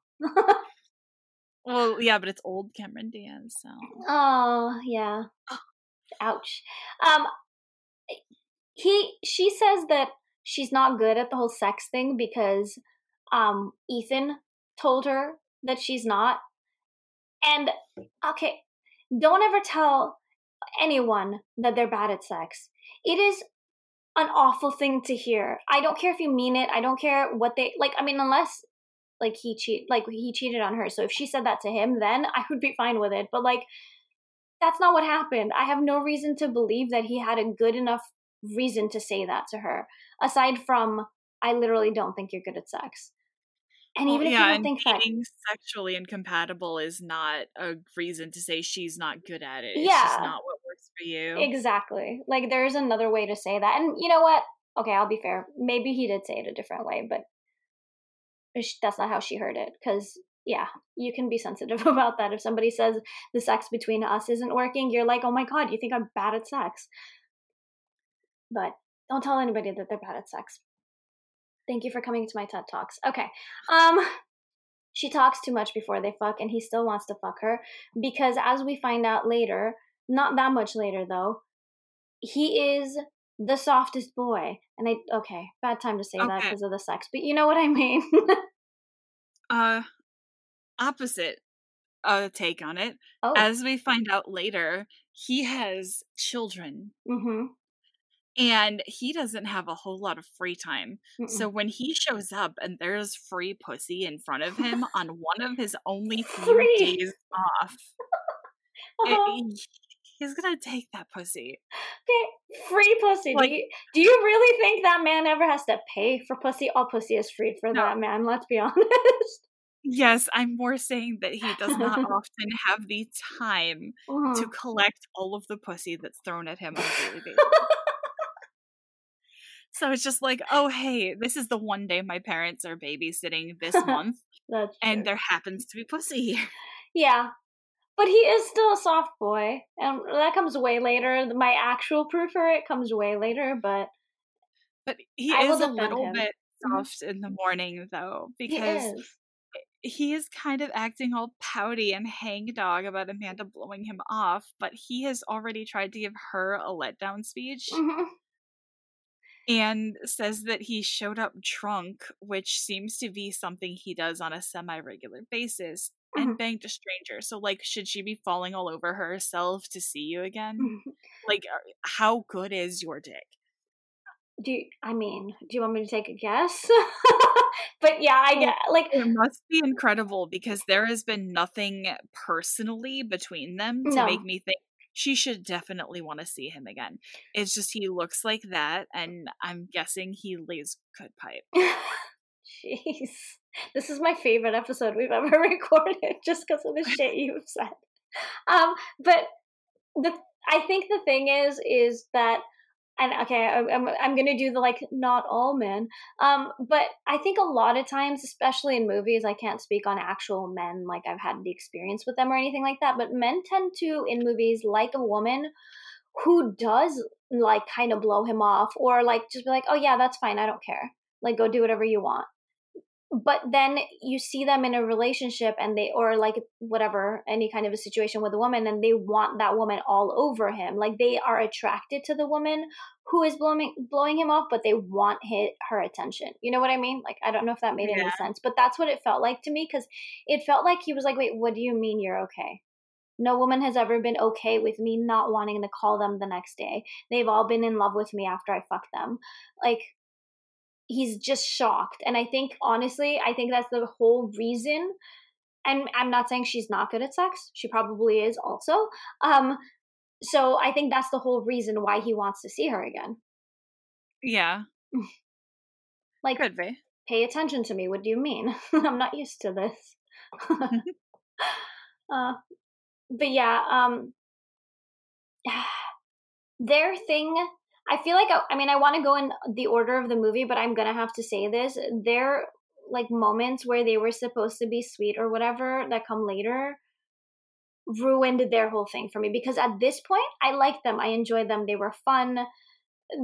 Well, yeah, but it's old Cameron Diaz, so Oh yeah. Ouch. Um. He she says that she's not good at the whole sex thing because Um, Ethan told her that she's not. And okay, don't ever tell anyone that they're bad at sex. It is an awful thing to hear. I don't care if you mean it. I don't care what they like. I mean, unless like he cheat, like he cheated on her. So if she said that to him, then I would be fine with it. But like, that's not what happened. I have no reason to believe that he had a good enough reason to say that to her, aside from I literally don't think you're good at sex. And even well, yeah, if you don't think that being sexually incompatible is not a reason to say she's not good at it. It's yeah, not what works for you. Exactly. Like there's another way to say that. And you know what? Okay, I'll be fair. Maybe he did say it a different way, but that's not how she heard it. Because yeah, you can be sensitive [laughs] about that. If somebody says the sex between us isn't working, you're like, oh my god, you think I'm bad at sex. But don't tell anybody that they're bad at sex. Thank you for coming to my TED Talks. Okay. Um she talks too much before they fuck and he still wants to fuck her because as we find out later, not that much later though, he is the softest boy. And I okay, bad time to say okay. that because of the sex, but you know what I [laughs] mean. uh opposite uh take on it. Oh. As we find out later, he has children. Mm-hmm and he doesn't have a whole lot of free time. Mm-mm. So when he shows up and there's free pussy in front of him on one of his only few days off, [laughs] uh-huh. it, he's gonna take that pussy. Okay, free pussy. Like, do, you, do you really think that man ever has to pay for pussy? All pussy is free for no. that man. Let's be [laughs] honest. Yes, I'm more saying that he does not [laughs] often have the time uh-huh. to collect all of the pussy that's thrown at him on a daily basis. So it's just like, oh, hey, this is the one day my parents are babysitting this [laughs] month. and there happens to be pussy here. Yeah. But he is still a soft boy. And that comes way later. My actual proof for it comes way later, but. But he I is a little him. bit mm-hmm. soft in the morning, though, because he is. he is kind of acting all pouty and hangdog about Amanda blowing him off, but he has already tried to give her a letdown speech. Mm-hmm and says that he showed up drunk, which seems to be something he does on a semi regular basis, mm-hmm. and banged a stranger. So, like, should she be falling all over herself to see you again? Mm-hmm. Like, uh, how good is your dick? Do you, I mean, do you want me to take a guess? [laughs] but yeah, I get like it must be incredible because there has been nothing personally between them to no. make me think she should definitely want to see him again. It's just he looks like that, and I'm guessing he lays good pipe. [laughs] Jeez. This is my favorite episode we've ever [laughs] recorded just because of the shit you've said. Um, but the I think the thing is is that and okay, I'm I'm gonna do the like not all men, um, but I think a lot of times, especially in movies, I can't speak on actual men like I've had the experience with them or anything like that. But men tend to in movies like a woman who does like kind of blow him off or like just be like, oh yeah, that's fine, I don't care, like go do whatever you want but then you see them in a relationship and they or like whatever any kind of a situation with a woman and they want that woman all over him like they are attracted to the woman who is blowing blowing him off but they want his, her attention you know what i mean like i don't know if that made yeah. any sense but that's what it felt like to me because it felt like he was like wait what do you mean you're okay no woman has ever been okay with me not wanting to call them the next day. They've all been in love with me after I fuck them. Like, he's just shocked. And I think honestly, I think that's the whole reason. And I'm not saying she's not good at sex. She probably is also. Um so I think that's the whole reason why he wants to see her again. Yeah. [laughs] like could be. Pay attention to me. What do you mean? [laughs] I'm not used to this. [laughs] uh but yeah, um [sighs] their thing I feel like I, I mean I want to go in the order of the movie, but I'm gonna have to say this: their like moments where they were supposed to be sweet or whatever that come later ruined their whole thing for me because at this point I liked them, I enjoyed them, they were fun,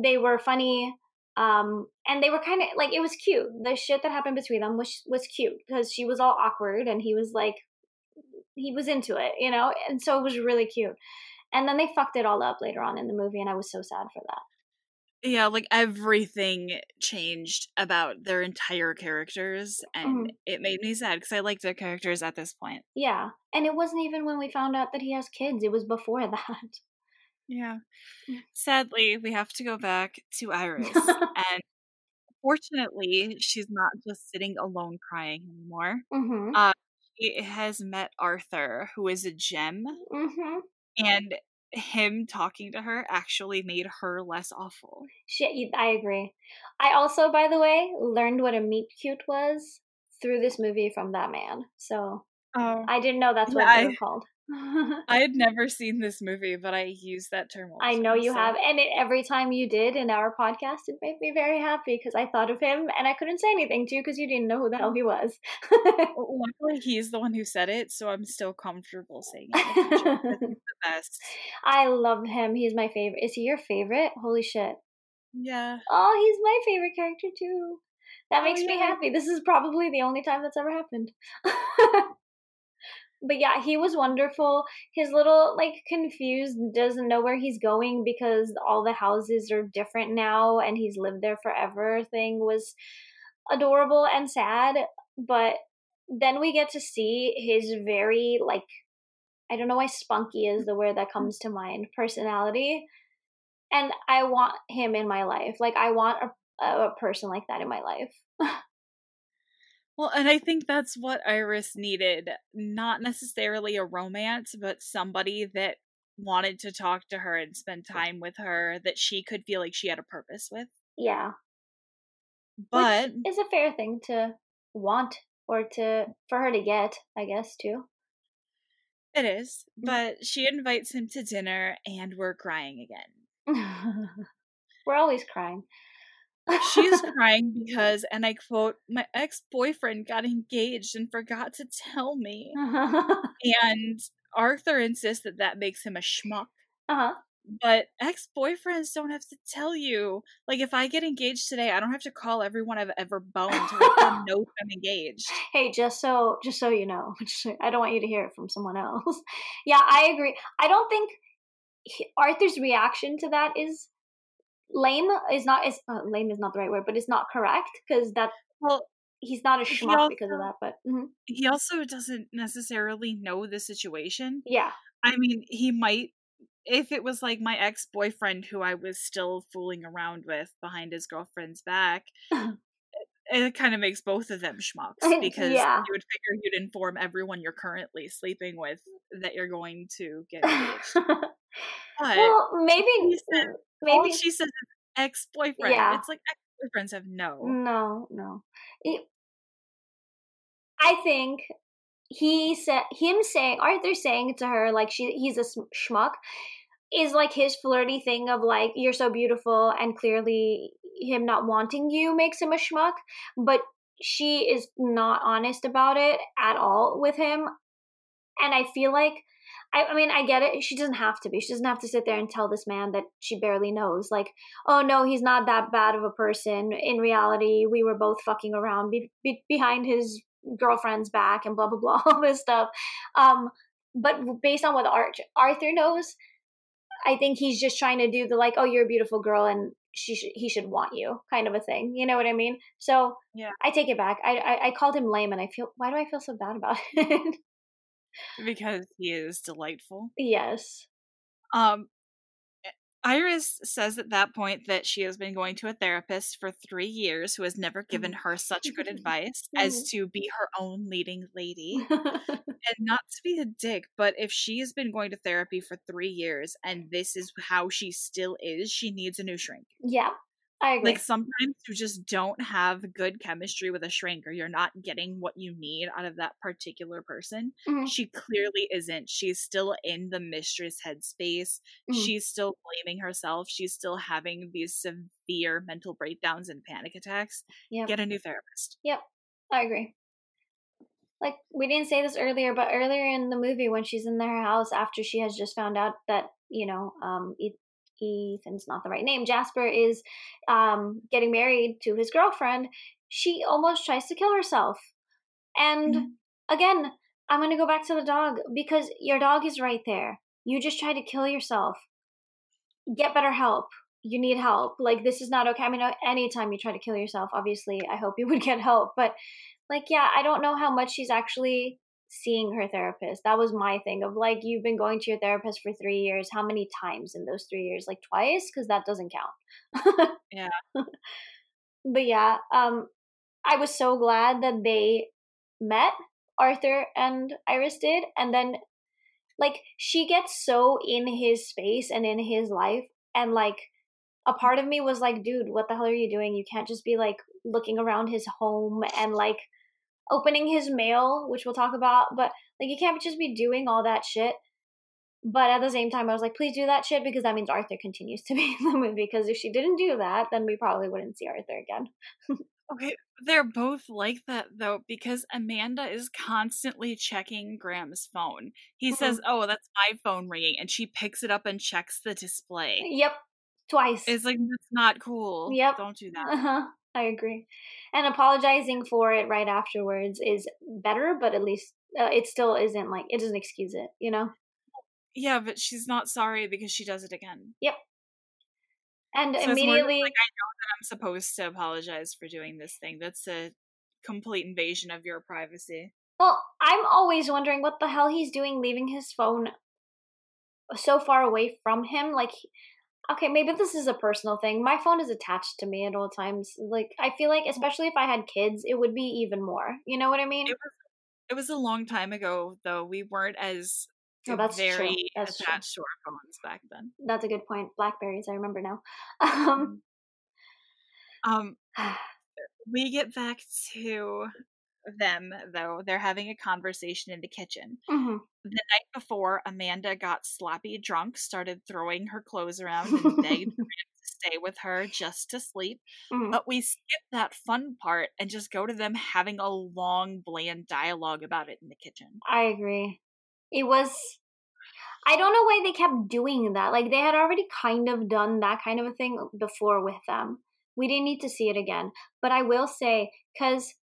they were funny, um, and they were kind of like it was cute. The shit that happened between them was was cute because she was all awkward and he was like he was into it, you know, and so it was really cute. And then they fucked it all up later on in the movie, and I was so sad for that. Yeah, like everything changed about their entire characters, and Mhm. it made me sad because I liked their characters at this point. Yeah. And it wasn't even when we found out that he has kids, it was before [laughs] that. Yeah. Mm. Sadly, we have to go back to Iris, [laughs] and fortunately, she's not just sitting alone crying anymore. mhm. Uh, she has met Arthur, who is a gem, Mhm. and him talking to her actually made her less awful. Shit, I agree. I also, by the way, learned what a meet cute was through this movie from that man. So Oh. I didn't know that's what Yeah, they I- were called. [laughs] I had never seen this movie, but I use that term. the I know you so- have, and it, every time you did in our podcast, it made me very happy because I thought of him, and I couldn't say anything to you because you didn't know who the hell he was. Luckily, he's the one who said it, so I'm still comfortable saying it. the he's [laughs] the best. I love him. He's my favorite. Is he your favorite? Holy shit! Yeah. Oh, he's my favorite character too. That Oh, makes me happy. This is probably the only time that's ever happened. [laughs] but yeah, he was wonderful. His little like confused, doesn't know where he's going because all the houses are different now and he's lived there forever thing was adorable and sad, but then we get to see his very like I don't know why spunky is the word that mm-hmm. comes to mind, personality. And I want him in my life. Like I want a, a person like that in my life. [laughs] Well, and I think that's what Iris needed. Not necessarily a romance, but somebody that wanted to talk to her and spend time with her that she could feel like she had a purpose with. Yeah. But Which is a fair thing to want or to for her to get, I guess, too. it is. Mm. But she invites him to dinner and we're crying again. [laughs] We're always crying. She's [laughs] crying because, and I quote, my ex boyfriend got engaged and forgot to tell me. [laughs] And Arthur insists that that makes him a schmuck. uh-huh. But ex boyfriends don't have to tell you. Like, if I get engaged today, I don't have to call everyone I've ever boned to let them know [laughs] I'm engaged. Hey, just so just so you know, I don't want you to hear it from someone else. yeah, I agree. I don't think Arthur's reaction to that is lame. Is not is uh, lame is not the right word, but it's not correct because that Well, he's not a schmuck because of also- that. But mhm. he also doesn't necessarily know the situation. yeah, I mean, he might. If it was like my ex boyfriend who I was still fooling around with behind his girlfriend's back, [laughs] it, kind of makes both of them schmucks [laughs] because Yeah. you would figure you'd inform everyone you're currently sleeping with that you're going to get [laughs] engaged. But well, maybe maybe she says ex boyfriend. Yeah. It's like ex boyfriends have no. No, no. It- I think he said him saying Arthur saying to her like she he's a schmuck is like his flirty thing of like you're so beautiful and clearly him not wanting you makes him a schmuck, but she is not honest about it at all with him. And I feel like I, I mean, I get it. She doesn't have to be. She doesn't have to sit there and tell this man that she barely knows. Like, oh no, he's not that bad of a person. In reality, we were both fucking around be, be, behind his girlfriend's back and blah blah blah, [laughs] all this stuff. Um, but based on what Ar- Arthur knows, I think he's just trying to do the like, oh, you're a beautiful girl and she sh- he should want you kind of a thing. You know what I mean? So Yeah. I take it back. I, I I called him lame, and I feel why do I feel so bad about [laughs] it? Because he is delightful. yes. Um, eh, Iris says at that point that she has been going to a therapist for three years who has never given mm-hmm. her such good [laughs] advice as mm-hmm. to be her own leading lady. [laughs] And not to be a dick, but if she has been going to therapy for three years and this is how she still is, she needs a new shrink. yeah, I agree. Like sometimes you just don't have good chemistry with a shrink or you're not getting what you need out of that particular person. Mhm. She clearly isn't. She's still in the mistress headspace. Mhm. She's still blaming herself. She's still having these severe mental breakdowns and panic attacks. Yep. Get a new therapist. Yep, I agree. Like we didn't say this earlier, but earlier in the movie when she's in their house after she has just found out that you know um, Ethan's not the right name, Jasper is um, getting married to his girlfriend, she almost tries to kill herself. And Mhm. again, I'm gonna go back to the dog because your dog is right there. You just tried to kill yourself. Get better help. you need help. Like, this is not okay. I mean, anytime you try to kill yourself, obviously, I hope you [laughs] would get help. But, like, yeah, I don't know how much she's actually seeing her therapist. That was my thing of like, you've been going to your therapist for three years. How many times in those three years? Like, twice? Because that doesn't count. [laughs] yeah. but yeah, um, I was so glad that they met Arthur and Iris did. And then, like, she gets so in his space and in his life. And, like, a part of me was like, dude, what the hell are you doing? You can't just be, like, looking around his home and, like, opening his mail, which we'll talk about. But, like, you can't just be doing all that shit. But at the same time, I was like, please do that shit because that means Arthur continues to be in the movie. Because if she didn't do that, then we probably wouldn't see Arthur again. Okay, they're both like that though because Amanda is constantly checking Graham's phone. He mm-hmm. says, "Oh, that's my phone ringing," and she picks it up and checks the display. Yep, twice. It's like that's not cool. Yep, don't do that. Uh-huh. I agree. And apologizing for it right afterwards is better, but at least uh, it still isn't like it doesn't excuse it, you know. Yeah, but she's not sorry because she does it again. Yep. And so immediately, like I know that I'm supposed to apologize for doing this thing. That's a complete invasion of your privacy. Well, I'm always wondering what the hell he's doing, leaving his phone so far away from him. Like, okay, maybe this is a personal thing. My phone is attached to me at all times. Like, I feel like, especially if I had kids, it would be even more. You know what I mean? It was, it was a long time ago, though. We weren't as Oh, that's very true. That's attached true. to our phones back then. That's a good point. Blackberries, I remember now. [laughs] Um, um [sighs] we get back to them though. They're having a conversation in the kitchen. Mm-hmm. The night before, Amanda got sloppy drunk, started throwing her clothes around, and begged [laughs] to stay with her just to sleep. Mm-hmm. But we skip that fun part and just go to them having a long, bland dialogue about it in the kitchen. I agree it was I don't know why they kept doing that. Like they had already kind of done that kind of a thing before with them. We didn't need to see it again. But I will say cuz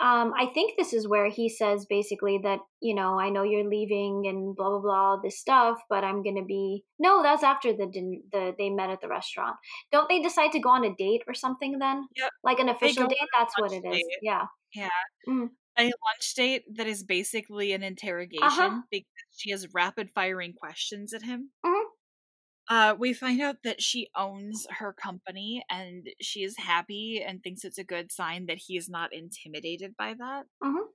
um, I think this is where he says basically that you know I know you're leaving and blah blah blah this stuff, but I'm gonna be no. That's after the the they met at the restaurant. Don't they decide to go on a date or something then? Yep. Like an official date. That's what it is. Date. Yeah. Yeah. Mm-hmm a lunch date that is basically an uh-huh. interrogation uh-huh. because she has rapid firing questions at him. Mm-hmm. Uh, we find out that she owns her company and she is happy and thinks it's a good sign that he is not intimidated by that. Mm-hmm.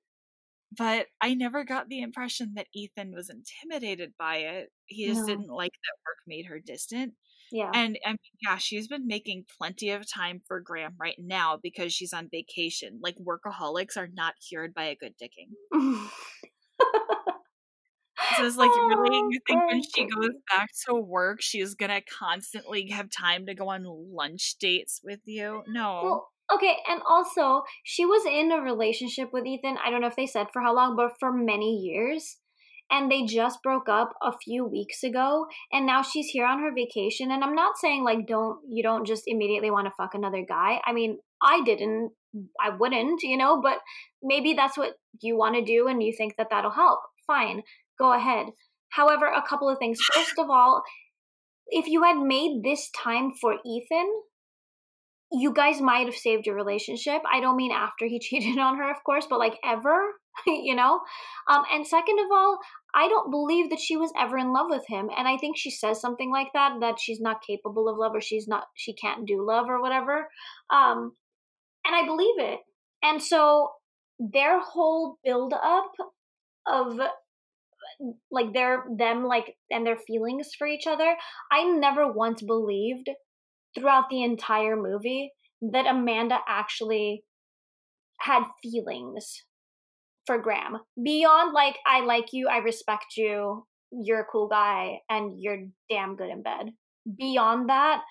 But I never got the impression that Ethan was intimidated by it. He just no. didn't like that work made her distant. Yeah. And I mean, yeah, she's been making plenty of time for Graham right now because she's on vacation. Like workaholics are not cured by a good dicking. [laughs] [laughs] so it's like really oh, you think when she goes back to work she's gonna constantly have time to go on lunch dates with you? No. Well, okay, and also she was in a relationship with Ethan. I don't know if they said for how long, but for many years and they just broke up a few weeks ago and now she's here on her vacation and i'm not saying like don't you don't just immediately want to fuck another guy i mean i didn't i wouldn't you know but maybe that's what you want to do and you think that that'll help fine go ahead however a couple of things first of all if you had made this time for ethan you guys might have saved your relationship i don't mean after he [laughs] cheated on her of course but like ever [laughs] you know? Um, and second of all, I don't believe that she was ever in love with him. And I think she says something like that, that she's not capable of love or she's not, she can't do love or whatever. Um, and I believe it. And so their whole build up of like their them like and their feelings for each other i never once believed throughout the entire movie that amanda actually had feelings for Graham. Beyond like I like you, I respect you, you're a cool guy, and you're damn good in bed. Beyond that,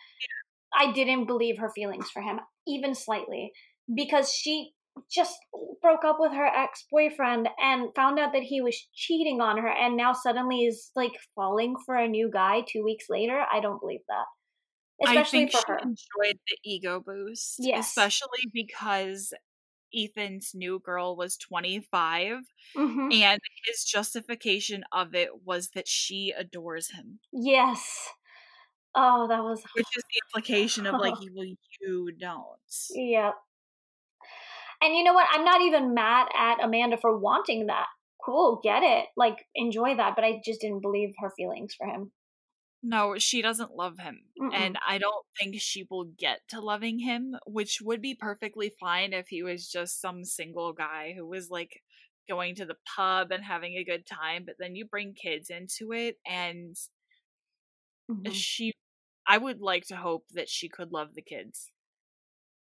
I didn't believe her feelings for him, even slightly, because she just broke up with her ex-boyfriend and found out that he was cheating on her and now suddenly is like falling for a new guy 2 weeks later. I don't believe that. Especially for her. enjoyed the ego boost, yes. especially because Ethan's new girl was 25 mm-hmm. and his justification of it was that she adores him. Yes. Oh, that was which is the implication of like, [laughs] well, you don't. Yep. And you know what? I'm not even mad at Amanda for wanting that. Cool, get it. Like, enjoy that. But I just didn't believe her feelings for him. No, she doesn't love him. Mm-mm. And I don't think she will get to loving him, which would be perfectly fine if he was just some single guy who was like going to the pub and having a good time. But then you bring kids into it, and Mhm. she, I would like to hope that she could love the kids,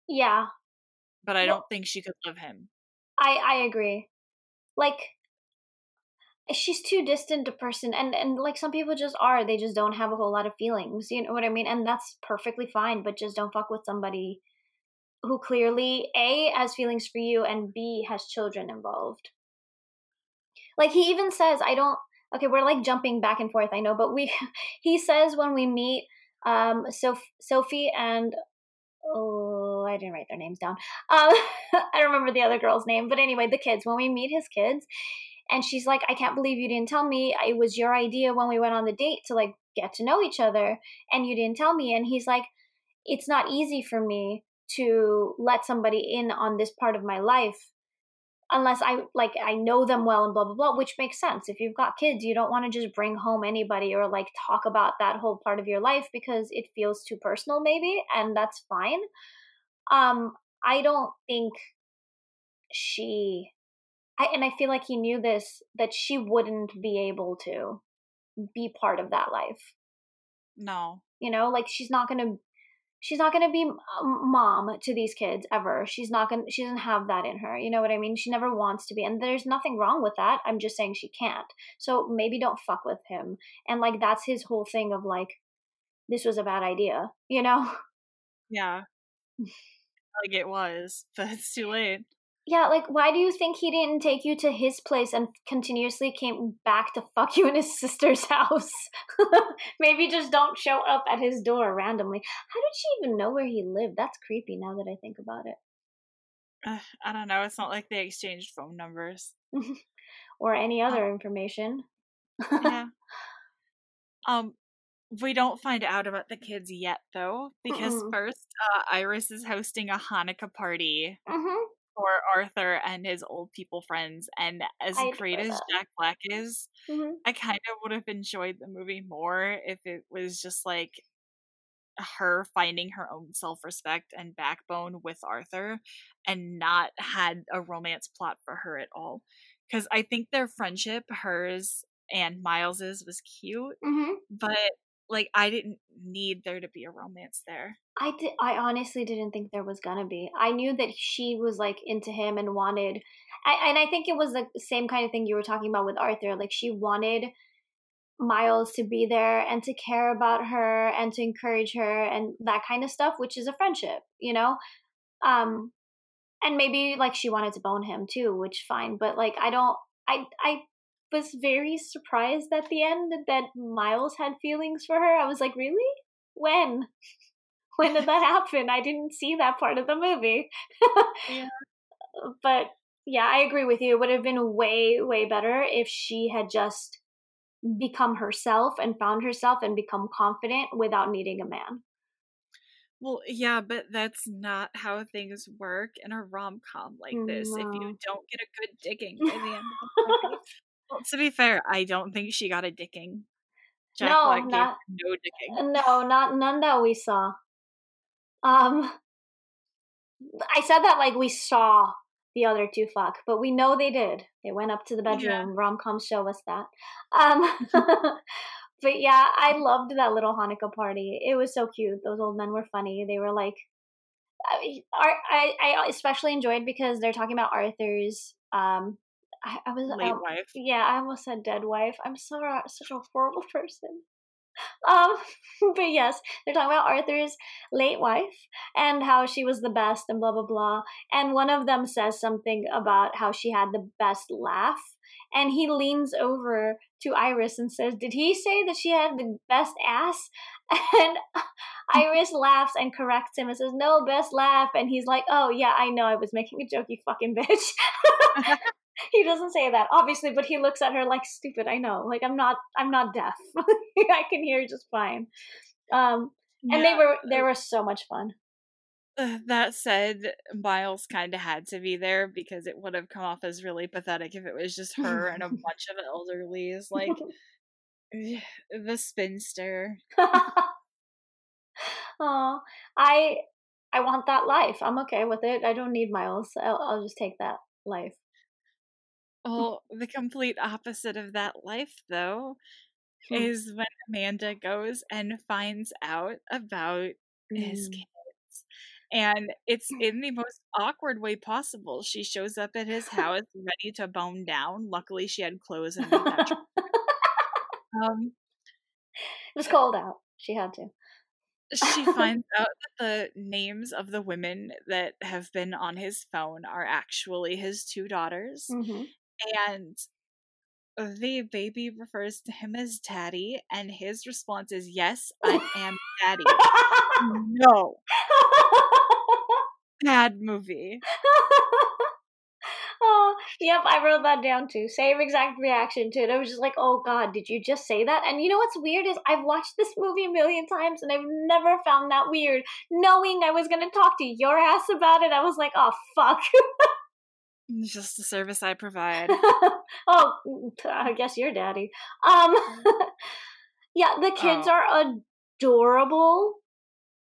Yeah, but I Well- don't think she could love him. I I agree. Like she's too distant a person and and like some people just are they just don't have a whole lot of feelings you know what i mean and that's perfectly fine but just don't fuck with somebody who clearly a has feelings for you and b has children involved like he even says i don't okay we're like jumping back and forth i know but we [laughs] he says when we meet um Soph- sophie and oh i didn't write their names down. Um [laughs] i don't remember the other girl's name but anyway the kids when we meet his kids and she's like i can't believe you didn't tell me it was your idea when we went on the date to like get to know each other and you didn't tell me and he's like it's not easy for me to let somebody in on this part of my life unless i like i know them well and blah blah blah which makes sense if you've got kids you don't want to just bring home anybody or like talk about that whole part of your life because it feels too personal maybe and that's fine um i don't think she I, and I feel like he knew this that she wouldn't be able to be part of that life. No. You know, like she's not gonna, she's not gonna be uh, mom to these kids ever. She's not gonna, she doesn't have that in her. You know what I mean? She never wants to be, and there's nothing wrong with that. I'm just saying she can't. So maybe don't fuck with him. And like that's his whole thing of like, this was a bad idea. You know? Yeah. [laughs] like it was, but it's too late. Yeah, like why do you think he didn't take you to his place and continuously came back to fuck you in his [laughs] sister's house? [laughs] Maybe just don't show up at his door randomly. How did she even know where he lived? That's creepy now that I think about it. Uh, I don't know. It's not like they exchanged phone numbers. [laughs] or any other information. yeah. Um, we don't find out about the kids yet, though, because Mm-mm. first, uh, Iris is hosting a Hanukkah party hmm for Arthur and his old people friends. And as great as that. Jack Black is, hmm I kind of would have enjoyed the movie more if it was just like her finding her own self respect and backbone with Arthur and not had a romance plot for her at all. Because I think their friendship, hers and Miles's, was cute, hmm but like I didn't need there to be a romance there. I did. I honestly didn't think there was gonna be. I knew that she was like into him and wanted, I, and I think it was the same kind of thing you were talking about with Arthur. Like she wanted Miles to be there and to care about her and to encourage her and that kind of stuff, which is a friendship, you know. Um, and maybe like she wanted to bone him too, which fine. But like I don't. I I was very surprised at the end that Miles had feelings for her. I was like, really? When? [laughs] when did that [laughs] happen? I didn't see that part of the movie. Yeah. [laughs] But yeah, I agree with you. It would have been way, way better if she had just become herself and found herself and become confident without needing a man. Well, yeah, but that's not how things work in a rom com like this. If you don't get a good digging by the end of the movie. Well, to be fair, I don't think she got a dicking. Jack No, not- no dicking. No, not none that we saw. Um, I said that like we saw the other two fuck, but we know they did. They went up to the Yeah. bedroom. Rom coms show us that. Um, [laughs] but yeah, I loved that little Hanukkah party. It was so cute. Those old men were funny. They were like, I, I, I especially enjoyed because they're talking about Arthur's. Um, I, I was Late um, wife. yeah, I almost said dead wife. I'm so such a horrible [laughs] person. Um, [laughs] but yes, they're talking about Arthur's late wife and how she was the best and blah blah blah. And one of them says something about how she had the best laugh. And he leans over to Iris and says, Did he say that she had the best ass? [laughs] And Iris laughs and corrects him and says, No, best laugh. And he's like, Oh, yeah, I know. I was making a joke, you fucking bitch. He doesn't say that, obviously, but he looks at her like, Stupid, I know. Like, I'm not, I'm not deaf. [laughs] I can hear just fine. Um, and yeah. they were they were so much fun. Uh, that said, Miles kind of had to be there because it would have come off as really pathetic if it was just her and a [laughs] bunch of elderlies, like the spinster. [laughs] oh, I I want that life. I'm okay with it. I don't need Miles. I'll, I'll just take that life. Well, the complete opposite of that life, though, hmm. is when Amanda goes and finds out about mm. his kids. And it's in the most awkward way possible. She shows up at his [laughs] house ready to bone down. Luckily, she had clothes and [laughs] um, it was cold out. She had to. She [laughs] finds out that the names of the women that have been on his phone are actually his two daughters. Mm-hmm. And the baby refers to him as daddy, and his response is, Yes, I am daddy. no. Bad movie. oh, yep, I wrote that down too. Same exact reaction to it. I was just like, oh god, did you just say that? And you know what's weird is I've watched this movie a million times and I've never found that weird. Knowing I was gonna talk to your ass about it, I was like, oh fuck. [laughs] Just the service I provide. [laughs] oh, I guess you're daddy. Um, [laughs] yeah, the kids oh. are adorable.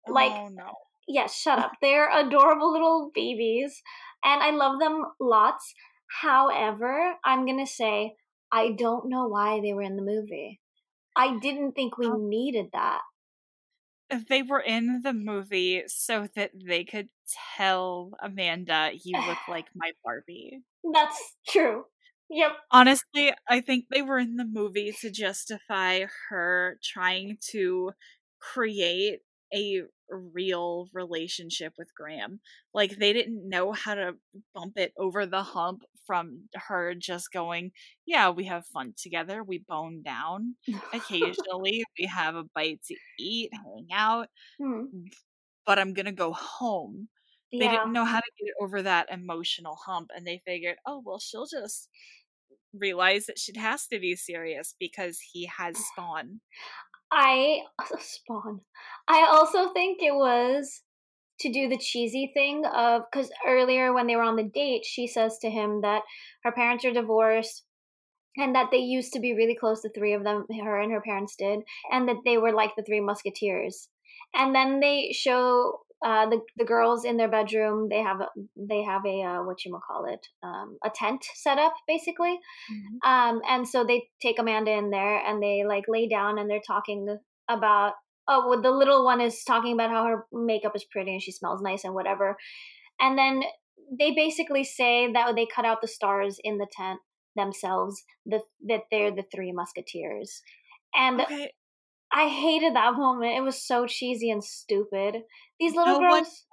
Like, oh, no. Yes, shut up. [laughs] They're adorable little babies, and I love them lots. However, I'm gonna say I don't know why they were in the movie. I didn't think we oh. needed that they were in the movie so that they could tell Amanda you look [sighs] like my Barbie. That's true. Yep. Honestly, I think they were in the movie to justify her trying to create a real relationship with Graham. Like they didn't know how to bump it over the hump from her just going, Yeah, we have fun together, we bone down. [laughs] Occasionally we have a bite to eat, hang out. Hmm. But I'm gonna go home. Yeah. They didn't know how to get over that emotional hump and they figured, oh well she'll just realize that she has to be serious because he has [sighs] spawn. I [laughs] spawn. I also think it was to do the cheesy thing of because earlier when they were on the date, she says to him that her parents are divorced and that they used to be really close. The three of them, her and her parents did, and that they were like the three musketeers. And then they show uh, the the girls in their bedroom they have a they have a uh, what you call it um, a tent set up basically mm-hmm. um, and so they take amanda in there and they like lay down and they're talking about oh well, the little one is talking about how her makeup is pretty and she smells nice and whatever and then they basically say that they cut out the stars in the tent themselves the, that they're the three musketeers and okay. I hated that moment. It was so cheesy and stupid. These little no girls.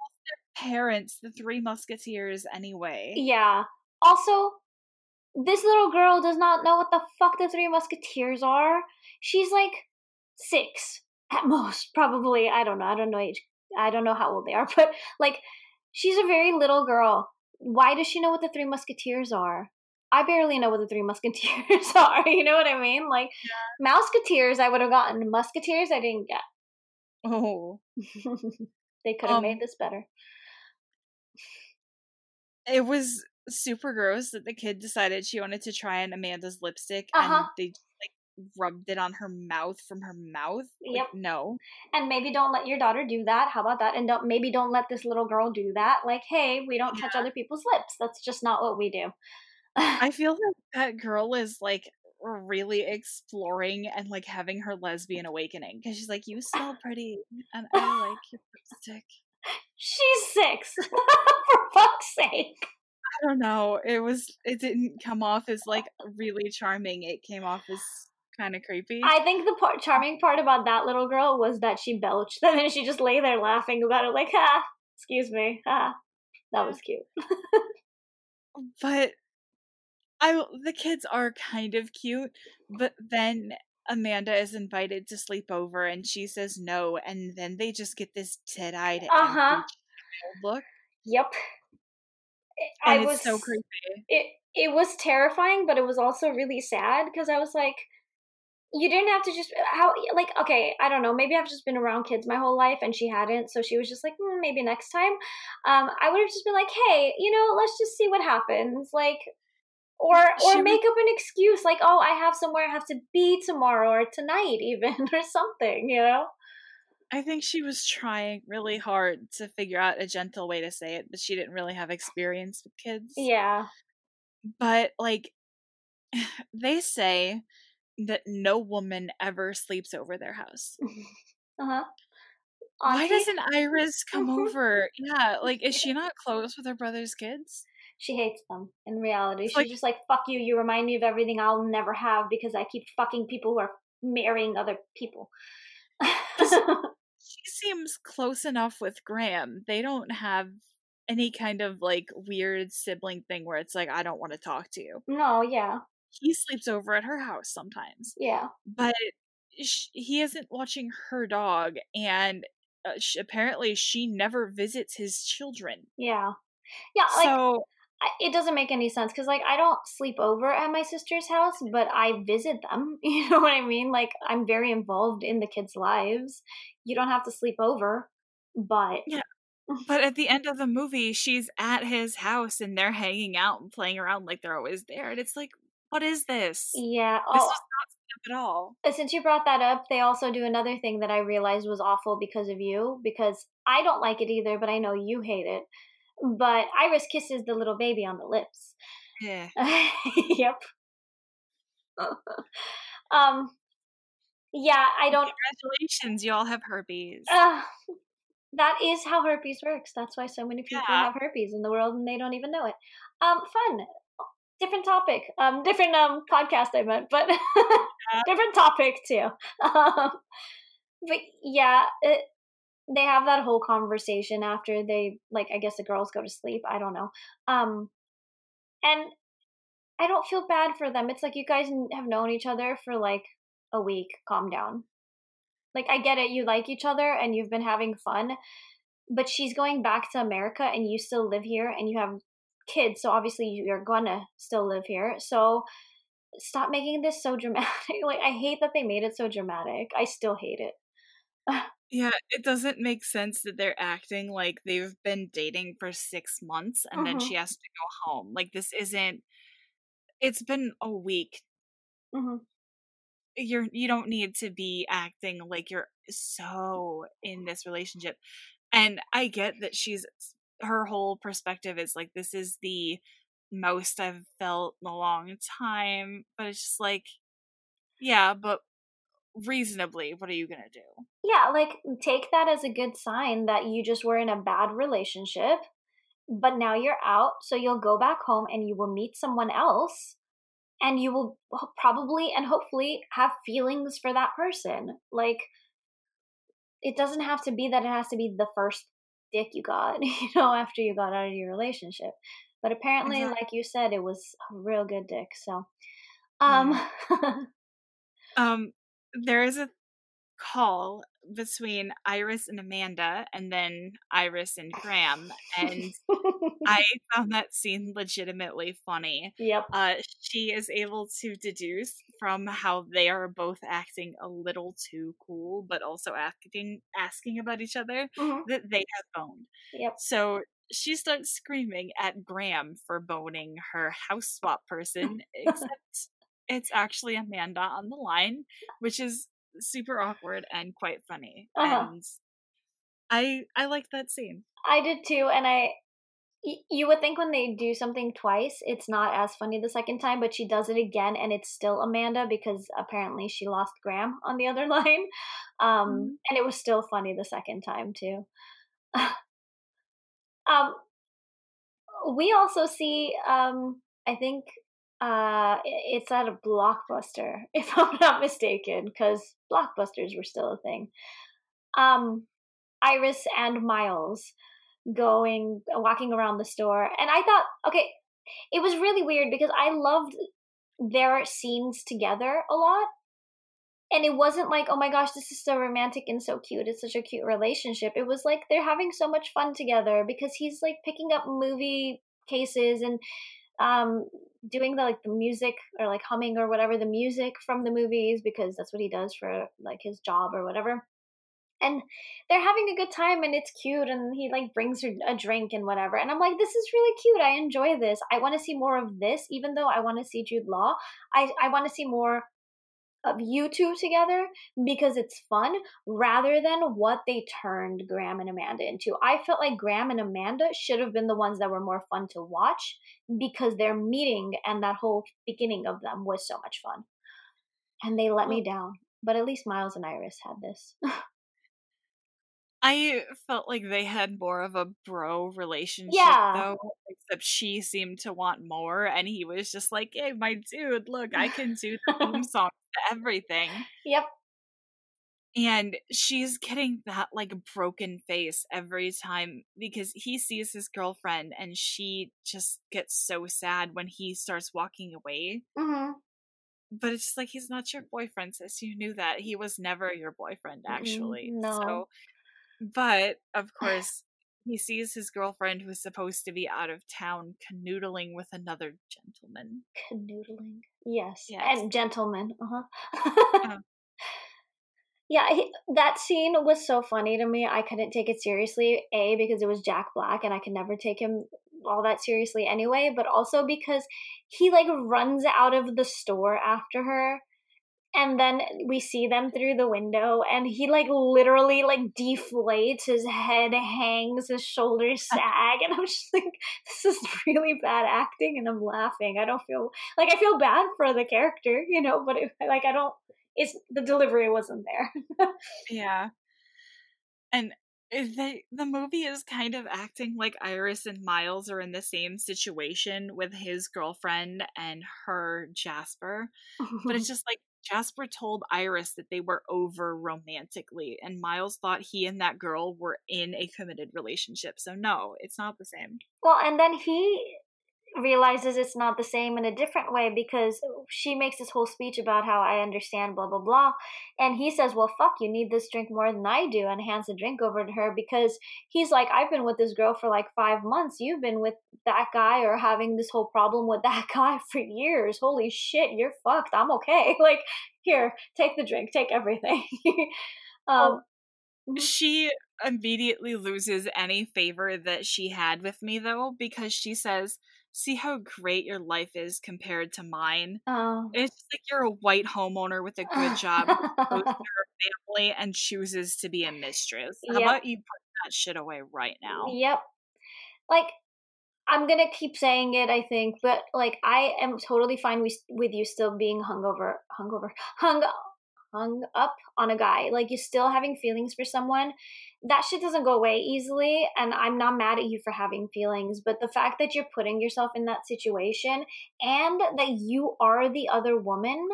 parents, the Three Musketeers, anyway. Yeah. Also, this little girl does not know what the fuck the Three Musketeers are. She's like six at most, probably. I don't know. I don't know age. I don't know how old they are, [laughs] but like, she's a very little girl. Why does she know what the Three Musketeers are? I barely know what the three musketeers [laughs] are. You know what I mean? Like yeah. Mouseketeers, I would have gotten. Musketeers, I didn't get. Oh, [laughs] they could have um, made this better. It was super gross that the kid decided she wanted to try on Amanda's lipstick, uh-huh. and they like rubbed it on her mouth from her mouth. Yep. Like, no. And maybe don't let your daughter do that. How about that? And don't maybe don't let this little girl do that. Like, hey, we don't yeah. touch other people's lips. That's just not what we do. I feel like that girl is like really exploring and like having her lesbian awakening because she's like, "You smell [laughs] pretty, and I like [laughs] your lipstick." She's six, [laughs] for fuck's sake. I don't know. It was. It didn't come off as like really charming. It came off as kind of creepy. I think the part, charming part about that little girl was that she belched, and then she just lay there laughing about it, like, "Ha, excuse me, ha." That was cute. but I the kids are kind of cute, but then Amanda is invited to sleep over and she says no, and then they just get this dead-eyed uh-huh. look. Yep. And I was so creepy. It it was terrifying, but it was also really sad because I was like, you didn't have to just how like okay i don't know maybe i've just been around kids my whole life and she hadn't so she was just like mm, maybe next time um i would have just been like hey you know let's just see what happens like or or she make would... up an excuse like oh i have somewhere i have to be tomorrow or tonight even [laughs] or something you know i think she was trying really hard to figure out a gentle way to say it but she didn't really have experience with kids yeah but like [sighs] they say that no woman ever sleeps over their house. [laughs] uh-huh. Why doesn't Iris [laughs] come over? Yeah, like is she not close with her brother's kids? She hates them in reality. It's She's like, just like, fuck you, you remind me of everything I'll never have because I keep fucking people who are marrying other people. [laughs] she seems close enough with Graham. They don't have any kind of like weird sibling thing where it's like, I don't want to talk to you. No, yeah he sleeps over at her house sometimes. Yeah. But she, he isn't watching her dog, and uh, she, apparently she never visits his children. Yeah. Yeah. Like, so it doesn't make any sense because, like, I don't sleep over at my sister's house, but I visit them. [laughs] You know what I mean? Like, I'm very involved in the kids' lives. You don't have to sleep over, but yeah. [laughs] But at the end of the movie, she's at his house and they're hanging out and playing around like they're always there. And it's like, what is this? Yeah. This oh, not at all. Since you brought that up, they also do another thing that I realized was awful because of you, because I don't like it either, but I know you hate it. But Iris kisses the little baby on the lips. Yeah. [laughs] yep. [laughs] um yeah, I don't Congratulations, you all have herpes. Uh, that is how herpes works. That's why so many people yeah. have herpes in the world and they don't even know it. Um fun different topic, um, different um podcast I meant, but [laughs] different topic too. Um, but yeah, it, they have that whole conversation after they like. I guess the girls go to sleep. I don't know. Um, and I don't feel bad for them. It's like you guys have known each other for like a week. Calm down. Like I get it. You like each other and you've been having fun, but she's going back to America and you still live here and you have kids, so obviously you're gonna still live here. So stop making this so dramatic. [laughs] like I hate that they made it so dramatic. I still hate it. [laughs] yeah, it doesn't make sense that they're acting like they've been dating for 6 months and mm-hmm. then she has to go home. Like this isn't it's been a week. Mm-hmm. You're you don't need to be acting like you're so in this relationship. And I get that she's her whole perspective is like this is the most I've felt in a long time. But it's just like, yeah, but reasonably, what are you gonna do? Yeah, like take that as a good sign that you just were in a bad relationship, but now you're out, so you'll go back home and you will meet someone else. And you will probably and hopefully have feelings for that person. Like, it doesn't have to be that it has to be the first dick you got, [laughs] you know, after you got out of your relationship. But apparently, exactly. like you said, it was a real good dick. So, um, [laughs] um, there is a call between Iris and Amanda and then Iris and Graham and [laughs] I found that scene legitimately funny. Yep. Uh she is able to deduce from how they are both acting a little too cool but also asking asking about each other mm-hmm. that they have boned. Yep. So she starts screaming at Graham for boning her house swap [laughs] person except it's actually Amanda on the line, which is super awkward and quite funny. Uh-huh. And I I liked that scene. I did too, and I you would think when they do something twice, it's not as funny the second time, but she does it again, and it's still Amanda because apparently she lost Graham on the other [laughs] line, um, mm-hmm. and it was still funny the second time too. [laughs] um, we also see, um, I think uh, it's at a blockbuster, [laughs] if I'm not mistaken, because blockbusters were still a thing. Um, Iris and Miles going walking around the store, and I thought, okay, it was really weird because I loved their scenes together a lot. And it wasn't like, oh my gosh, this is so romantic and so cute. It's such a cute relationship. It was like they're having so much fun together because he's like picking up movie cases and um doing the like the music or like humming or whatever the music from the movies because that's what he does for like his job or whatever. And they're having a good time and it's cute and he like brings her a drink and whatever. And i'm like this is really cute. I enjoy this. I want to see more of this even though i want to see jude law. I i want to see more of you two together because it's fun rather than what they turned Graham and Amanda into. I felt like Graham and Amanda should have been the ones that were more fun to watch because their meeting and that whole beginning of them was so much fun. And they let me down. But at least Miles and Iris had this. [laughs] I felt like they had more of a bro relationship Yeah. though, except she seemed to want more, and he was just like, "Hey, my dude, look, I can do the theme [laughs] song to everything." Yep. And she's getting that like broken face every time because he sees his girlfriend, and she just gets so sad when he starts walking away. hmm But it's just like he's not your boyfriend, sis. You knew that he was never your boyfriend, actually. no. So, but of [sighs] course, he sees his girlfriend, who's supposed to be out of town, canoodling with another gentleman. Canoodling. Yes. Yes. And gentlemen. Uh-huh. Yeah. [laughs] yeah, he, that scene was so funny to me. I couldn't take it seriously. A, because it was Jack Black and I could never take him all that seriously anyway, but also because he like runs out of the store after her and then we see them through the window and he like literally like deflates his head hangs his shoulders [laughs] sag and i'm just [laughs] like this is really bad acting and i'm laughing i don't feel like i feel bad for the character you know but it, like i don't it's the delivery wasn't there Yeah. And they, the movie is kind of acting like Iris and Miles are in the same situation with his girlfriend and her Jasper. But it's [laughs] just like Jasper told Iris that they were over romantically, and Miles thought he and that girl were in a committed relationship. So, no, it's not the same. well and then he realizes it's not the same in a different way because she makes this whole speech about how I understand, blah, blah, blah. And he says, Well, fuck, you need this drink more than I do, and hands the drink over to her because he's like, I've been with this girl for like five months. You've been with that guy or having this whole problem with that [laughs] guy for years. Holy shit, you're fucked. I'm okay. [laughs] Like, here, take the drink, take everything. [laughs] um, She immediately loses any favor that she had with me, though, because she says, See how great your life is compared to mine. oh. It's just like you're a white homeowner with a good job, [laughs] family, and chooses to be a mistress. How Yep. about you put that shit away right now? Yep. Like I'm gonna keep saying it, I think, but like I am totally fine with with you still being hungover, hungover, hung, hung up on a guy. Like you're still having feelings for someone. That shit doesn't go away easily, and I'm not mad at you for having feelings. But the fact that you're putting yourself in that situation and that you are the other woman.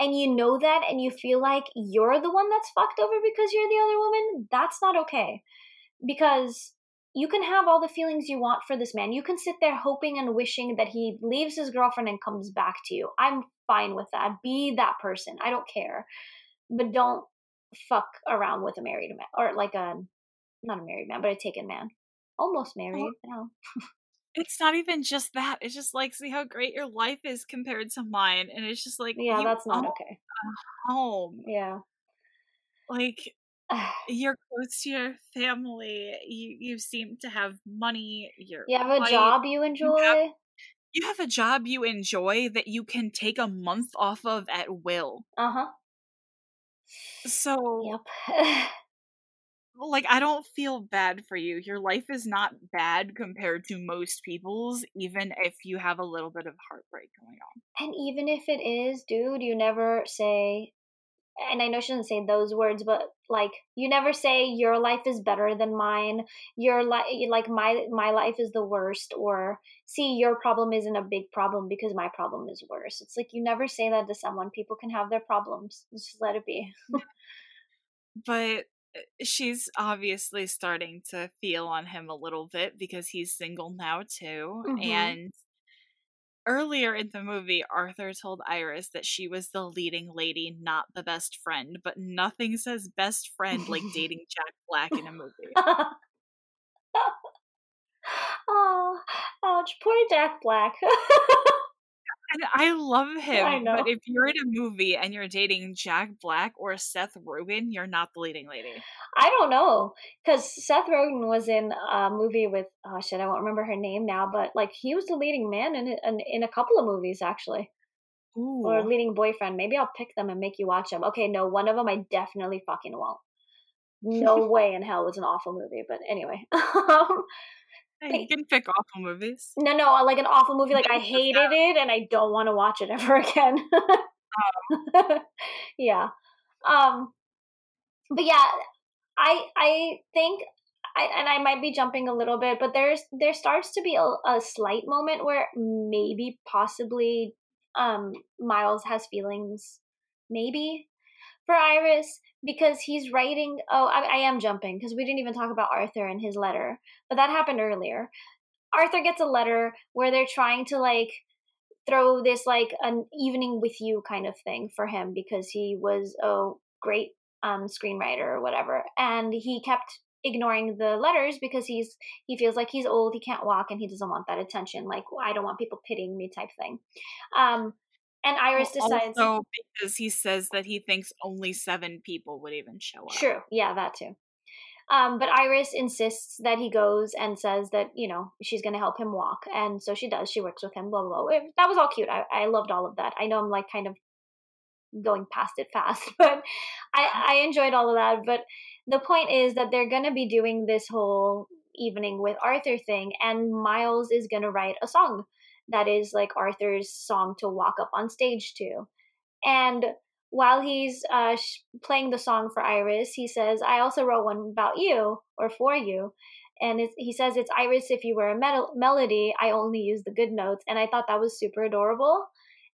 And you know that, and you feel like you're the one that's fucked over because you're the other woman, that's not okay. Because you can have all the feelings you want for this man. You can sit there hoping and wishing that he leaves his girlfriend and comes back to you. I'm fine with that. Be that person. I don't care. But don't fuck around with a married man or like a not a married man, but a taken man. Almost married. No. It's not even just that. It's just like, see how great your life is compared to mine. And it's just like, Yeah, that's not okay. home. Yeah. Like, [sighs] you're close to your family. You you seem to have money. You're you have a white, job you enjoy? You have a job you enjoy that you can take a month off of at will. Uh huh. So, Yep. [sighs] like, I don't feel bad for you. Your life is not bad compared to most people's, even if you have a little bit of heartbreak going on. And even if it is, dude, you never say, and I know she doesn't say those words, but like you never say your life is better than mine. Your life, like my my life is the worst, or see your problem isn't a big problem because my problem is worse. It's like you never say that to someone. People can have their problems. Just let it be. [laughs] But uh, she's obviously starting to feel on him a little bit because he's single now too. Mhm. And earlier in the movie, Arthur told Iris that she was the leading lady, not the best friend. But nothing says best friend like [laughs] dating Jack Black in a movie. [laughs] Oh, ouch! Poor Jack Black. [laughs] And I love [laughs] him. I know. But if you're in a movie and you're dating Jack Black or Seth Rogen, you're not the leading lady. I don't know. Because Seth Rogen was in a movie with, oh shit, I won't remember her name now, but like he was the leading man in, in, in a couple of movies actually. Ooh. Or leading boyfriend. Maybe I'll pick them and make you watch them. Okay, no, one of them I definitely fucking won't. No [laughs] way in hell was an awful movie, but anyway. [laughs] Um, Um, you can pick awful movies. No, no, like an awful movie. Like I hated it and I don't want to watch it ever [laughs] again. oh. [laughs] yeah. Um. But yeah, I I think I, and I might be jumping a little bit, but there's there starts to be a, a slight moment where maybe possibly um Miles has feelings, maybe for Iris because he's writing. Oh, I, I am jumping because we didn't even talk about Arthur and his letter, but that happened earlier. Arthur gets a letter where they're trying to like throw this like an evening with you kind of thing for him because he was a great um, screenwriter or whatever, and he kept ignoring the letters because he's he feels like he's old, he can't walk, and he doesn't want that attention. Like I don't want people pitying me type thing. Um, and Iris well, decides. Also, because he says that he thinks only seven people would even show up. True. Yeah, that too. Um, but Iris insists that he goes and says that, you know, she's going to help him walk. And so she does. She works with him, blah, blah, blah. That was all cute. I, I loved all of that. I know I'm like kind of going past it [laughs] fast, but I, I enjoyed all of that. But the point is that they're going to be doing this whole evening with Arthur thing, and Miles is going to write a song that is like Arthur's song to walk up on stage to. And while he's uh, sh- playing the song for Iris, he says, I also wrote one about you or for you. And he says, It's Iris, if you were a mel- melody, I only use the good notes. And I thought that was super adorable.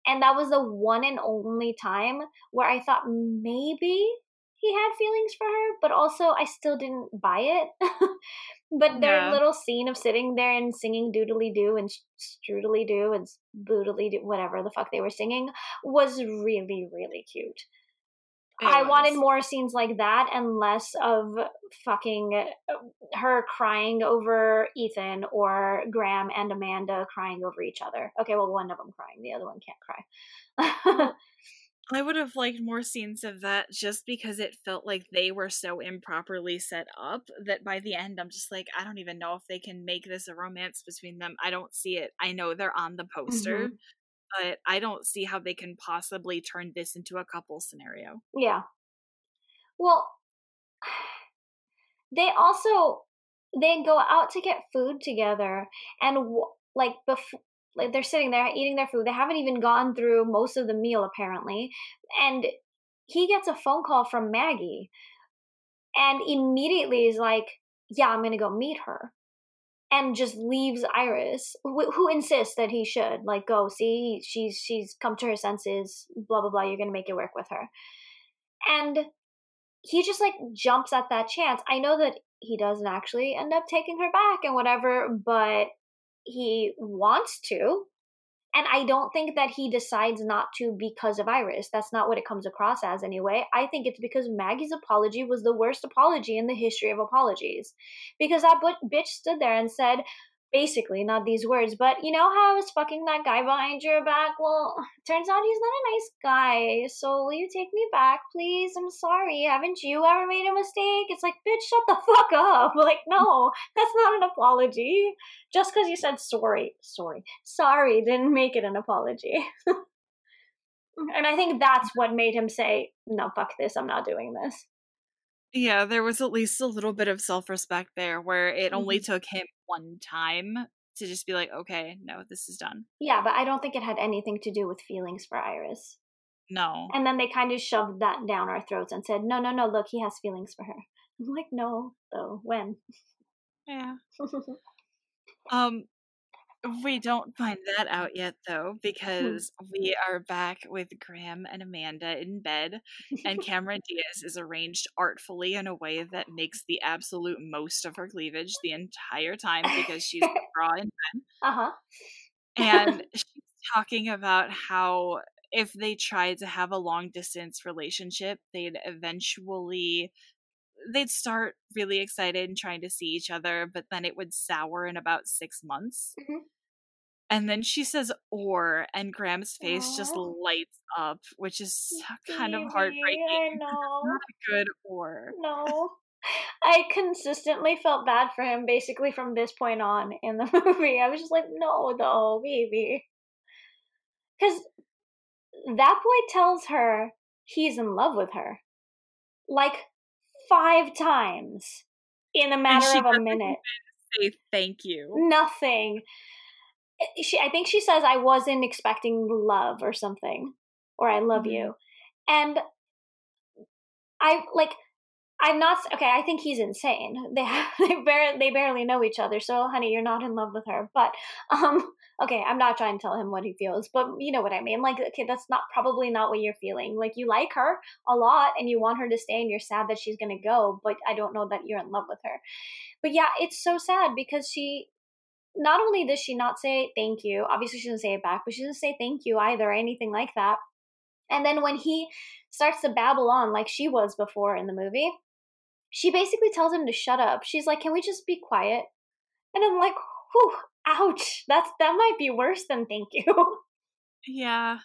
And that was the one and only time where I thought maybe he had feelings for her, but also I still didn't buy it. [laughs] but their yeah. little scene of sitting there and singing doodly doo and strudely doo and boodly doo, whatever the fuck they were singing, was really, really cute. It I was. wanted more scenes like that and less of fucking uh, her crying over Ethan or Graham and Amanda crying over each other. Okay, well, one of them crying, the other one can't cry. [laughs] I would have liked more scenes of that just because it felt like they were so improperly set up that by the end I'm just like, I don't even know if they can make this a romance between them. I don't see it. I know they're on the poster, mm-hmm. but I don't see how they can possibly turn this into a couple scenario. Yeah. Well, they also they go out to get food together and like before like they're sitting there eating their food. They haven't even gone through most of the meal apparently. And he gets a phone call from Maggie and immediately is like, "Yeah, I'm going to go meet her." And just leaves Iris, who, who insists that he should like go see she's she's come to her senses. Blah blah blah. You're gonna make it work with her, and he just like jumps at that chance. I know that he doesn't actually end up taking her back and whatever, but he wants to. And I don't think that he decides not to because of Iris. That's not what it comes across as anyway. I think it's because Maggie's apology was the worst apology in the history of apologies. Because that bitch stood there and said, basically not these words but you know how i was fucking that guy behind your back? Well [sighs] turns out he's not a nice guy so will you take me back please? I'm sorry haven't you ever made a mistake? It's like bitch shut the fuck up. [laughs] Like no that's not an apology. Just because you said sorry sorry sorry didn't make it an apology. [laughs] And i think that's what made him say no fuck this i'm not doing this yeah, there was at least a little bit of self respect there where it only mm-hmm. took him one time to just be like, okay, no, this is done. Yeah, but I don't think it had anything to do with feelings for Iris. No. And then they kind of shoved that down our throats and said, no, no, no, look, he has feelings for her. I'm like, no, though. When? Yeah. [laughs] um, we don't find that out yet, though, hmm. because we are back with Graham and Amanda in bed, and [laughs] Cameron Diaz is arranged artfully in a way that makes the absolute most of her cleavage the entire time because she's [laughs] raw in bed. Uh huh. And [laughs] she's talking about how if they tried to have a long distance relationship, they'd eventually they'd start really excited and trying to see each other, but then it would sour in about six months. Mhm. And then she says or, and Graham's face just lights up, which is kind of heartbreaking. I [laughs] not a good or. No. I consistently felt bad for him basically from this point on in the [laughs] movie. I was just like, no, though, baby. Because that boy tells her he's in love with her like five times in a matter of a minute. Say thank you. Nothing. I- She, I think she says, I wasn't expecting love or something, or I love Mhm. you. And I like I'm not okay. I think he's insane. [laughs] They have, they barely they barely know each other. So, honey, you're not in love with her. But [laughs] um, okay, I'm not trying to tell him what he feels, but you know what I mean. Like, okay, that's not probably not what you're feeling. Like, you like her a lot and you want her to stay, and you're sad that she's gonna go. But I don't know that you're in love with her. But yeah, it's so sad because she. Not only does she not say thank you, obviously she doesn't say it back, but she doesn't say thank you either or anything like that. And then when he starts to babble on like she was before in the movie, she basically tells him to shut up. She's like, "Can we just be quiet?" And I'm like, "Whew, ouch! That's that might be worse than thank you." Yeah.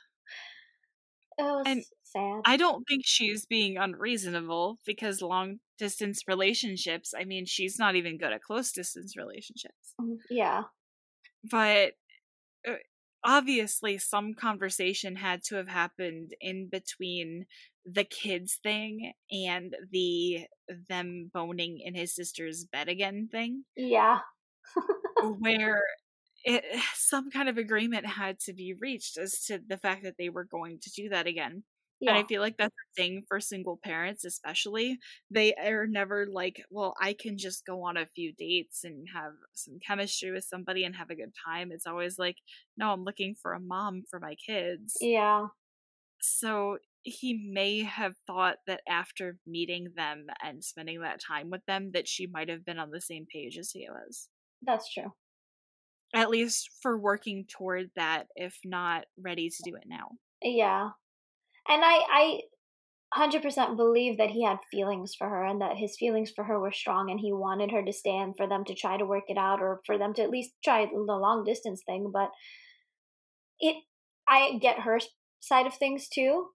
it was And sad. I don't think she's being unreasonable because long distance relationships, I mean, she's not even good at close distance relationships. Mm, yeah, But uh, obviously, some conversation had to have happened in between the kids thing and the them boning in his sister's bed again thing, yeah, where [laughs] it, [sighs] some kind of agreement had to be reached as to the fact that they were going to do that again. Yeah. And I feel like that's a thing for single parents, especially. They are never like, well, I can just go on a few dates and have some chemistry with somebody and have a good time. It's always like, no, I'm looking for a mom for my kids. yeah, So he may have thought that after meeting them and spending that time with them, that she might have been on the same page as he was. that's true. At least for working toward that, if not ready to do it now. Yeah, and I, I, hundred percent believe that he had feelings for her and that his feelings for her were strong, and he wanted her to stay and for them to try to work it out, or for them to at least try the long distance thing. But it, I get her side of things too.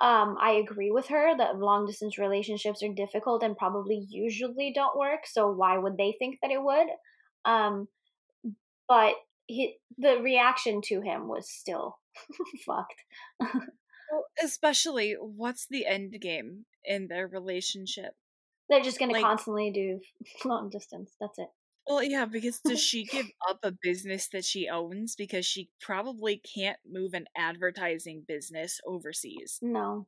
Um, I agree with her that long distance relationships are difficult and probably usually don't work. So why would they think that it would? Um, but he, the reaction to him was still [laughs] fucked. [laughs] Well, especially, what's the end game in their relationship? They're just gonna constantly do [laughs] long distance. That's it. Well, yeah, because does [laughs] she give up a business that she owns because she probably can't move an advertising business overseas? No.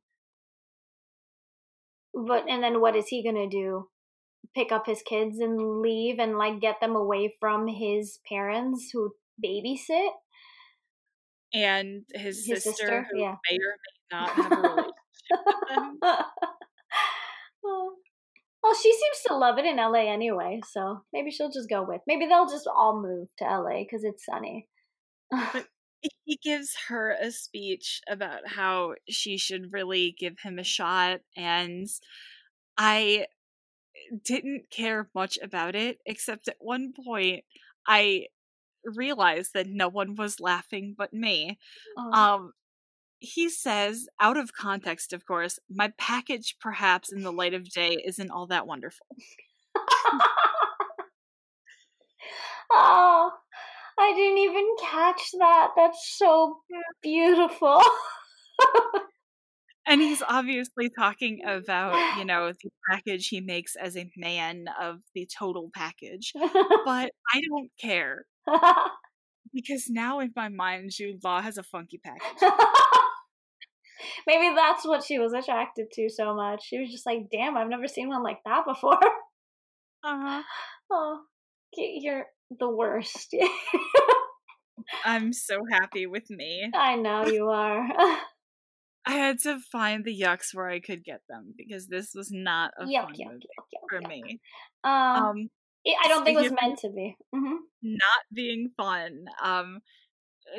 But and then what is he gonna do? Pick up his kids and leave and like get them away from his parents who babysit? And his, His sister, sister, who yeah. may or may not have a relationship with them. [laughs] Well, she seems to love it in LA anyway, so maybe she'll just go with. Maybe they'll just all move to LA because it's sunny. [laughs] He gives her a speech about how she should really give him a shot, and I didn't care much about it, except at one point I realized that no one was laughing but me. Oh. Um, he says, out of context, of course, my package, perhaps in the light of day, isn't all that wonderful. [laughs] oh, I didn't even catch that. That's so beautiful. [laughs] And he's obviously talking about, you [sighs] know, the package he makes as a man of the total package. But [laughs] I don't care because now in my mind, Jude Law has a funky package. Maybe that's what she was attracted to so much. She was just like, damn, I've never seen one like that before. Uh-huh. [laughs] oh, you're the worst. I'm [laughs] so happy with me. I know [laughs] you are. I had to find the yucks where I could get them because this was not a yuck, fun yuck, movie yuck, for me. Um, Um, I don't think it was meant to be. hmm not being fun. Um,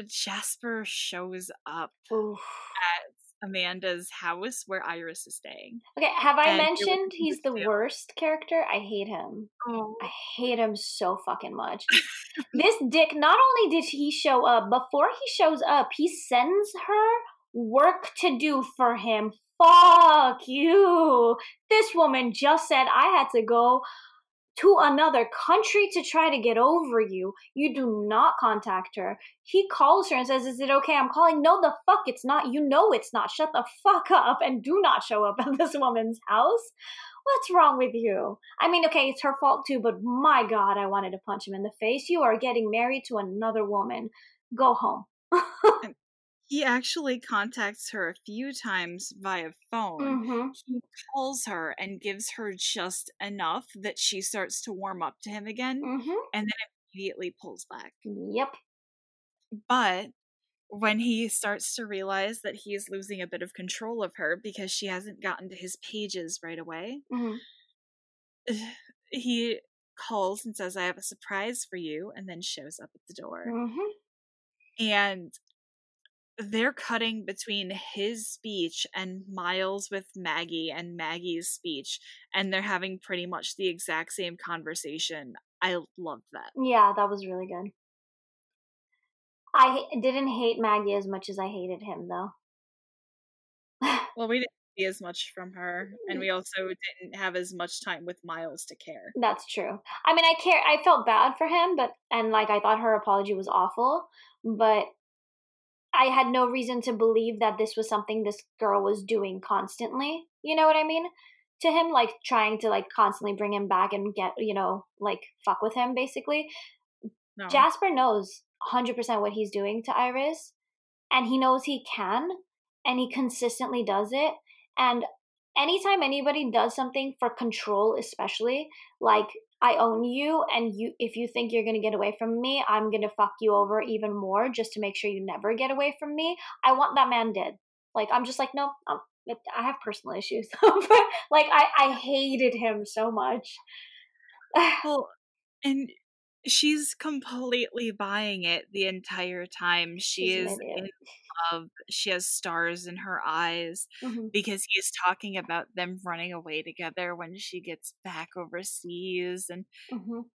Jasper shows up Oof. at Amanda's house where Iris is staying. Okay, have I And mentioned he's the too. worst character? I hate him. Oh. I hate him so fucking much. [laughs] this dick, not only did he show up, before he shows up, he sends her work to do for him. Fuck you. This woman just said I had to go to another country to try to get over you. You do not contact her. He calls her and says, Is it okay? I'm calling. No, the fuck, it's not. You know it's not. Shut the fuck up and do not show up at [laughs] this woman's house. What's wrong with you? I mean, okay, it's her fault too, but my god, I wanted to punch him in the face. You are getting married to another woman. Go home. [laughs] He actually contacts her a few times via phone. hmm He calls her and gives her just enough that she starts to warm up to him again hmm and then immediately pulls back. Yep. But when he starts to realize that he is losing a bit of control of her because she hasn't gotten to his pages right away, hmm [sighs] he calls and says, I have a surprise for you, and then shows up at the door. hmm And they're cutting between his speech and Miles with Maggie and Maggie's speech, and they're having pretty much the exact same conversation. I loved that. Yeah, that was really good. I didn't hate Maggie as much as I hated him, though. [laughs] Well, we didn't see as much from her, and we mm-hmm. also didn't have as much time with Miles to care. That's true. I mean, I care. I felt bad for him, but and like I thought her apology was awful, but I had no reason to believe that this was something this girl was doing constantly. You know what I mean? To him, like trying to like constantly bring him back and get you know like fuck with him, basically. No. Jasper knows 100% what he's doing to Iris, and he knows he can, and he consistently does it. And anytime anybody does something for control, especially, like, I own you, and you, if you think you're gonna get away from me, I'm gonna fuck you over even more just to make sure you never get away from me. I want that man dead. Like, I'm just like, no, um, I'm, I have personal issues. [laughs] like, I, I hated him so much. [sighs] Well, and she's completely buying it the entire time. She She's is in love. She has stars in her eyes Mhm. because he's talking about them running away together when she gets back overseas. And Mhm.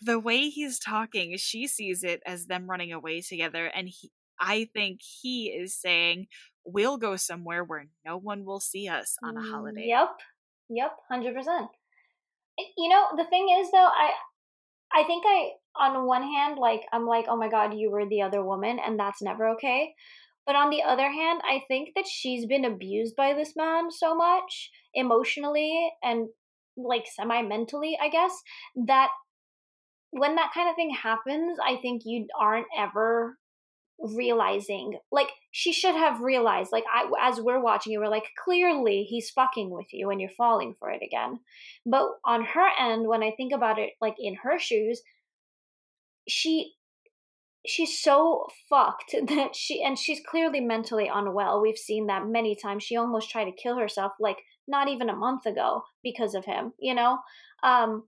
the way he's talking, she sees it as them running away together. And he, I think he is saying, We'll go somewhere where no one will see us on a holiday. Yep. Yep. Hundred percent. You know, the thing is though, I I think I on one hand, like I'm like, oh my god, you were the other woman, and that's never okay. But on the other hand, I think that she's been abused by this man so much emotionally and like semi mentally, I guess, that when that kind of thing happens, I think you aren't ever realizing like she should have realized like I, as we're watching it we're like clearly he's fucking with you and you're falling for it again. But on her end when i think about it like in her shoes she she's so fucked [laughs] that she and she's clearly mentally unwell. We've seen that many times. She almost tried to kill herself like not even a month ago because of him you know? Um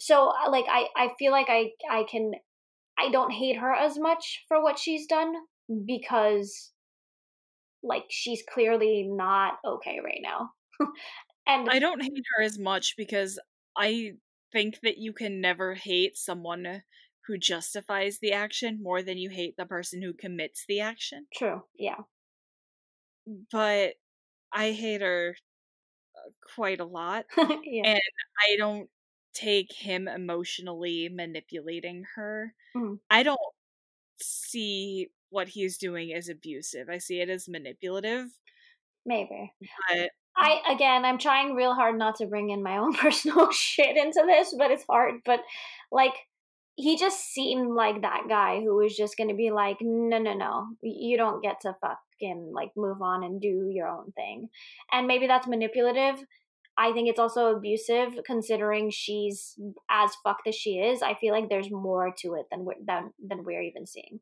so like i i feel like i i can I don't hate her as much for what she's done because like she's clearly not okay right now. [laughs] and I don't hate her as much because I think that you can never hate someone who justifies the action more than you hate the person who commits the action. true, yeah. But I hate her uh, quite a lot. [laughs] yeah. And I don't take him emotionally manipulating her. Mhm. I don't see what he's doing as abusive. I see it as manipulative. Maybe. But I again, I'm trying real hard not to bring in my own [laughs] personal shit into this, but it's hard. But like, he just seemed like that guy who was just gonna be like, no, no, no, you don't get to fucking like move on and do your own thing. And maybe that's manipulative. I think it's also abusive considering she's as fucked as she is. I feel like there's more to it than we're, than than we're even seeing.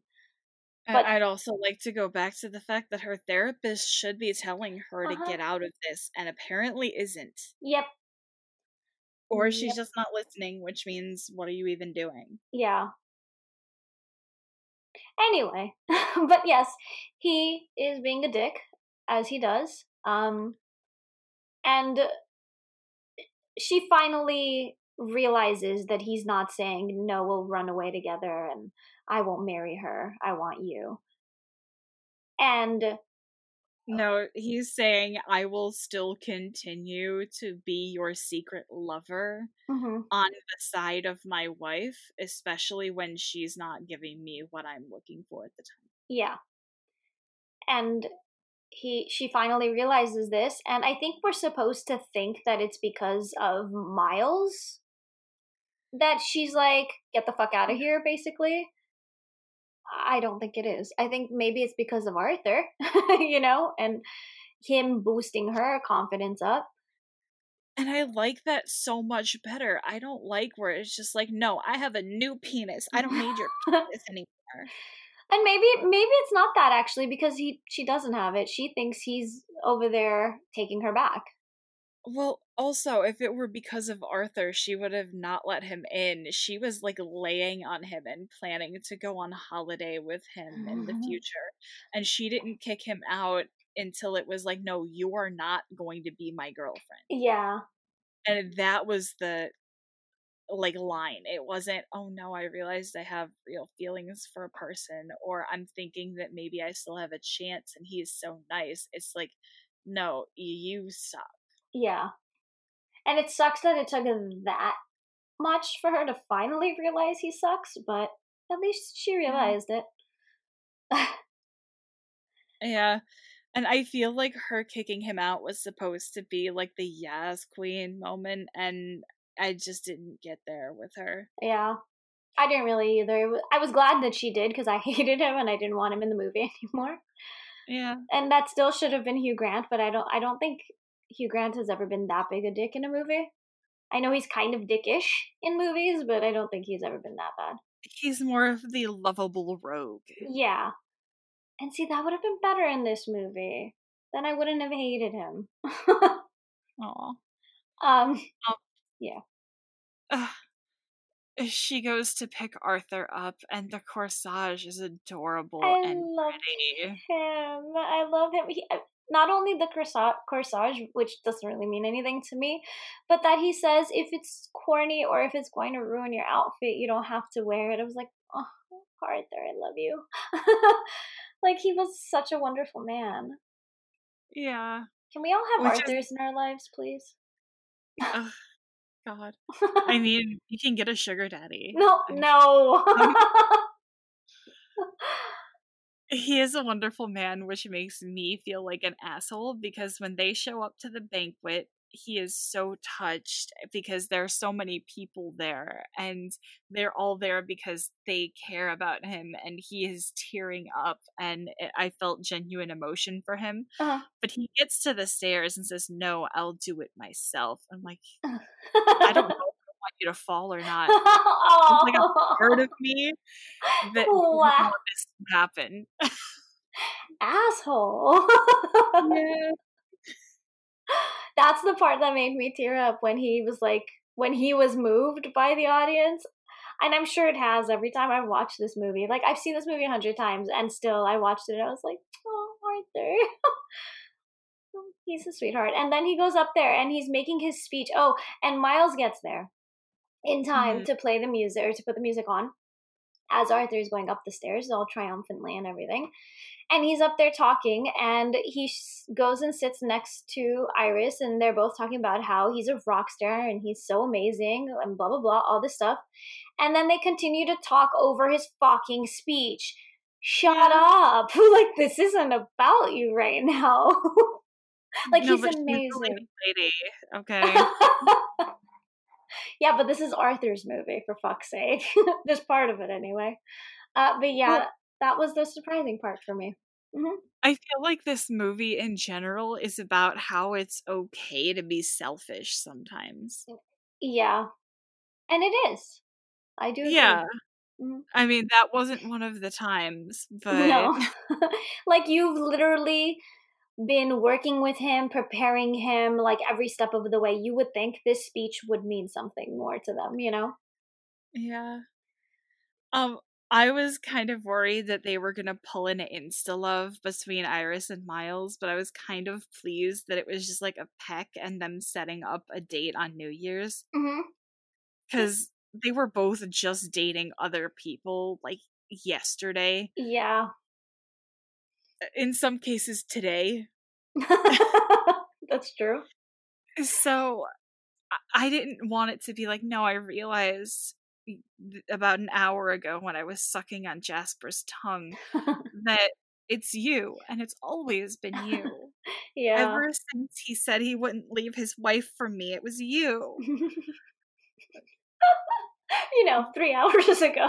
But- I'd also like to go back to the fact that her therapist should be telling her Uh-huh. to get out of this, and apparently isn't. Yep. Or she's Yep. just not listening, which means, what are you even doing? Yeah. Anyway, [laughs] but yes, he is being a dick. as he does. Um, and she finally realizes that he's not saying, no, we'll run away together and I won't marry her. I want you. And no, he's saying, I will still continue to be your secret lover mm-hmm. on the side of my wife, especially when she's not giving me what I'm looking for at the time. Yeah. And he she finally realizes this and I think we're supposed to think that it's because of Miles that she's like get the fuck out of here basically. I don't think it is. I think maybe it's because of Arthur, [laughs] you know, and him boosting her confidence up. And I like that so much better. I don't like where it's just like, no, I have a new penis. I don't need your [laughs] penis anymore. And maybe maybe it's not that actually because he she doesn't have it. She thinks he's over there taking her back. Well, also, if it were because of Arthur, she would have not let him in. She was like laying on him and planning to go on holiday with him in the mm-hmm. future. And she didn't kick him out until it was like, no, you are not going to be my girlfriend. Yeah. And that was the like line. It wasn't, oh no, I realized I have real feelings for a person, or I'm thinking that maybe I still have a chance and he is so nice. It's like, no, you suck. Yeah. And it sucks that it took that much for her to finally realize he sucks, but at least she mm-hmm. realized it. [laughs] yeah. And I feel like her kicking him out was supposed to be like the Yas Queen moment, and I just didn't get there with her. Yeah. I didn't really either. I was glad that she did because I [laughs] hated him and I didn't want him in the movie [laughs] anymore. Yeah. And that still should have been Hugh Grant, but I don't I don't think Hugh Grant has ever been that big a dick in a movie. I know he's kind of dickish in movies, but I don't think he's ever been that bad. He's more of the lovable rogue. Yeah. And see, that would have been better in this movie. Then I wouldn't have hated him. [laughs] Aw. Um, oh. Yeah. Uh, she goes to pick Arthur up, and the corsage is adorable I and love pretty. him. I love him. He, not only the corsage, which doesn't really mean anything to me, but that he says if it's corny or if it's going to ruin your outfit, you don't have to wear it. I was like, oh, Arthur, I love you. [laughs] like he was such a wonderful man. Yeah. Can we all have which Arthurs is... in our lives, please? God. I [laughs] mean, you can get a sugar daddy. No, no. [laughs] [laughs] He is a wonderful man, which makes me feel like an asshole because when they show up to the banquet, he is so touched because there are so many people there and they're all there because they care about him and he is tearing up and I felt genuine emotion for him. Uh-huh. But he gets to the stairs and says, "No, I'll do it myself." I'm like, I don't know [laughs] want you to fall or not. It's like a part of me [laughs] that wow. this happen. Asshole. [laughs] yeah. That's the part that made me tear up when he was like when he was moved by the audience. And I'm sure it has every time I watch this movie. Like I've seen this movie a hundred times and still I watched it and I was like, Oh, Arthur. [laughs] he's a sweetheart. And then he goes up there and he's making his speech. Oh, and Miles gets there in time mm-hmm. to play the music or to put the music on as Arthur is going up the stairs, all triumphantly and everything. And he's up there talking, and he goes and sits next to Iris, and they're both talking about how he's a rock star and he's so amazing, and blah, blah, blah, all this stuff. And then they continue to talk over his fucking speech. Shut up. [laughs] like, this isn't about you right now. [laughs] like, no, he's amazing. lady. [laughs] Okay. Yeah, but this is Arthur's movie for fuck's sake. [laughs] this part of it anyway. Uh, but yeah, well, that was the surprising part for me. Mm-hmm. I feel like this movie in general is about how it's okay to be selfish sometimes. Yeah, and it is. I do. Agree. Yeah. Mm-hmm. I mean, that wasn't one of the times, [laughs] but no. [laughs] like you've literally been working with him, preparing him like every step of the way, you would think this speech would mean something more to them, you know? Yeah. Um I was kind of worried that they were going to pull an insta love between Iris and Miles, but I was kind of pleased that it was just like a peck and them setting up a date on New Year's. Because mm-hmm. they were both just dating other people like yesterday. Yeah. In some cases, today. [laughs] That's true. So I didn't want it to be like, no, I realized about an hour ago when I was sucking on Jasper's tongue [laughs] that it's you and it's always been you. [laughs] yeah. Ever since he said he wouldn't leave his wife for me, it was you. you know, three hours ago.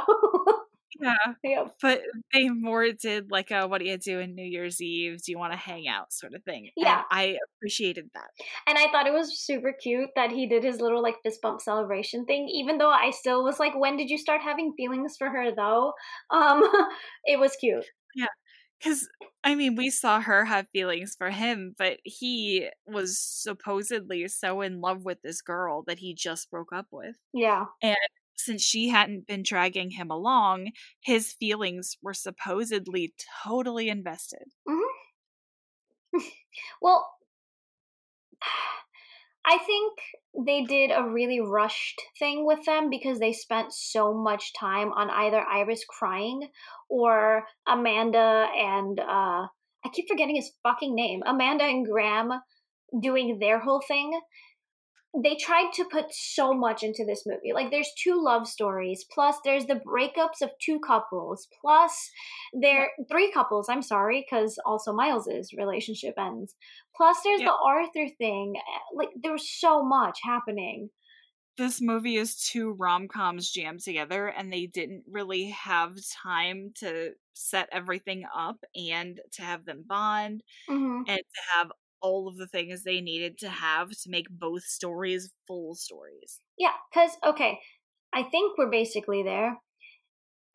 Yeah. Yep. But they more did like a what do you do in New Year's Eve? Do you want to hang out sort of thing. Yeah. And I appreciated that. And I thought it was super cute that he did his little like fist bump celebration thing, even though I still was like, when did you start having feelings for her though? [laughs] Um it was cute. Yeah. Because, I mean, we saw her have feelings for him, but he was supposedly so in love with this girl that he just broke up with. Yeah. And since she hadn't been dragging him along, his feelings were supposedly totally invested. Mm-hmm. [laughs] well, I think they did a really rushed thing with them because they spent so much time on either Iris crying or Amanda and uh I keep forgetting his fucking name. Amanda and Graham doing their whole thing they tried to put so much into this movie. Like there's two love stories, plus there's the breakups of two couples, plus there three couples, I'm sorry, cuz also Miles's relationship ends. Plus there's the Arthur thing. Like there was so much happening. This movie is two rom-coms jammed together and they didn't really have time to set everything up and to have them bond mm-hmm. and to have all of the things they needed to have to make both stories full stories. Yeah, cuz okay, I think we're basically there.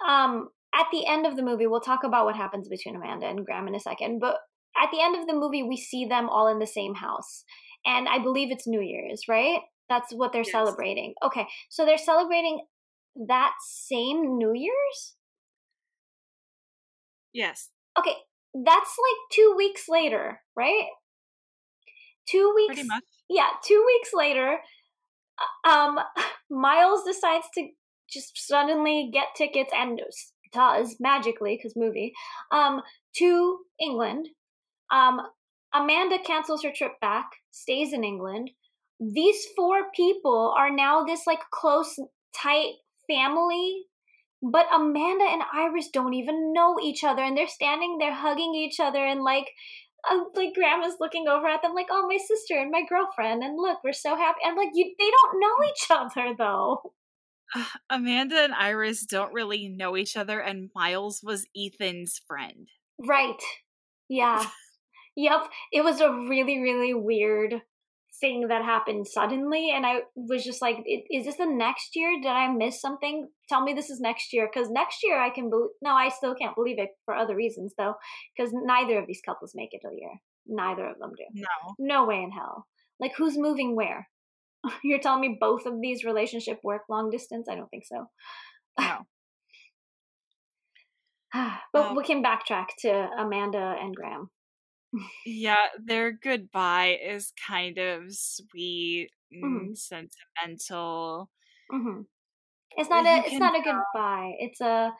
Um at the end of the movie, we'll talk about what happens between Amanda and Graham in a second, but at the end of the movie we see them all in the same house. And I believe it's New Year's, right? That's what they're yes. celebrating. Okay. So they're celebrating that same New Year's? Yes. Okay, that's like 2 weeks later, right? Two weeks. Pretty much. Yeah, two weeks later, uh, um, [laughs] Miles decides to just suddenly get tickets and does magically because movie um to England. Um, Amanda cancels her trip back, stays in England. These four people are now this like close, tight family but Amanda and Iris don't even know each other and they're standing there hugging each other and like uh, like grandma's looking over at them like oh my sister and my girlfriend and look we're so happy and like you they don't know each other though. Amanda and iris don't really know each other and miles was ethan's friend. Right. Yeah. [laughs] Yep it was a really really weird thing that happened suddenly and i was just like is this the next year? Did i miss something? Tell me this is next year. Because next year i can believe no i still can't believe it for other reasons though because neither of these couples make it a year. Neither of them do. No. No way in hell. Like who's moving where? [laughs] You're telling me both of these relationship work long distance? I don't think so. No. [sighs] But we can backtrack to amanda and graham yeah, their goodbye is kind of sweet and mm-hmm. sentimental. Mm-hmm. It's not you a it's not a goodbye. It's a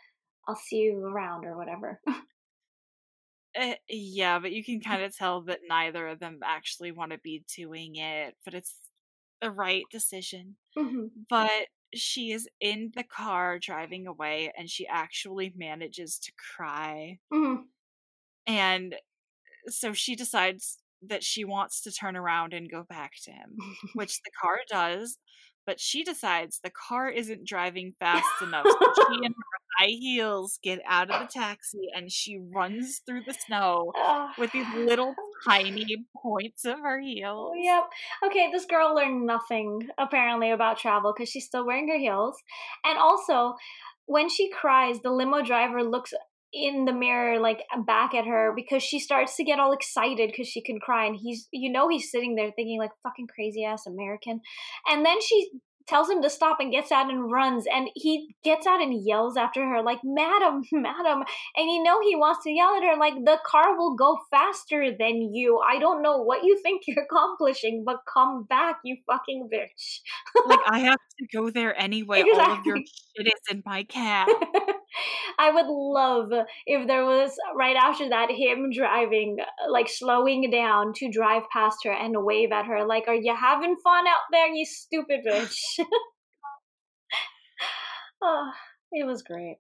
I'll see you around or whatever. Uh, [laughs] yeah, but you can kind of tell that neither of them actually want to be doing it, but it's the right decision. Mm-hmm. But she is in the car driving away and she actually manages to cry. Mm-hmm. And so she decides that she wants to turn around and go back to him, [laughs] which the car does. But she decides the car isn't driving [laughs] fast enough. So she and her high heels get out of the taxi and she runs through the snow ah. with these little tiny points of her heels. Oh, yep. Okay, this girl learned nothing apparently about travel because she's still wearing her heels. And also, when she cries, the limo driver looks in the mirror like uh, back at her because she starts to get all excited because she can cry and he's you know he's sitting there thinking like fucking crazy ass american. And then she tells him to stop and gets out and runs and he gets out and yells after her like madam [laughs] madam. And you know he wants to yell at her like the car will go faster than you. I don't know what you think you're [laughs] accomplishing but come back you fucking bitch. Like i [laughs] have to go there anyway. Exactly. all of your shit is in my cab I would love if there was right after that him driving, like slowing down to drive past her and wave at her, like, "Are you having fun out there, you stupid bitch?" oh, [laughs] it was great.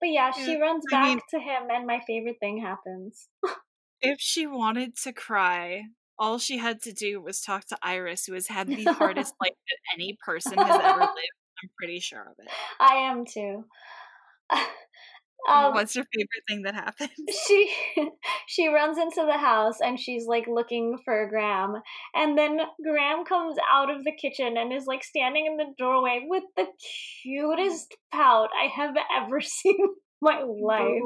But yeah, she runs back I mean, to him, and my favorite thing happens. if she wanted to cry, all she had to do was talk to Iris, who has had the hardest [laughs] life that any person has ever lived. I'm pretty sure of it. I am too. Um, What's your favorite thing that happened? [laughs] She [laughs] she runs into the house and she's like looking for Graham, and then Graham comes out of the kitchen and is like standing in the doorway with the cutest pout I have ever [laughs] seen in my life.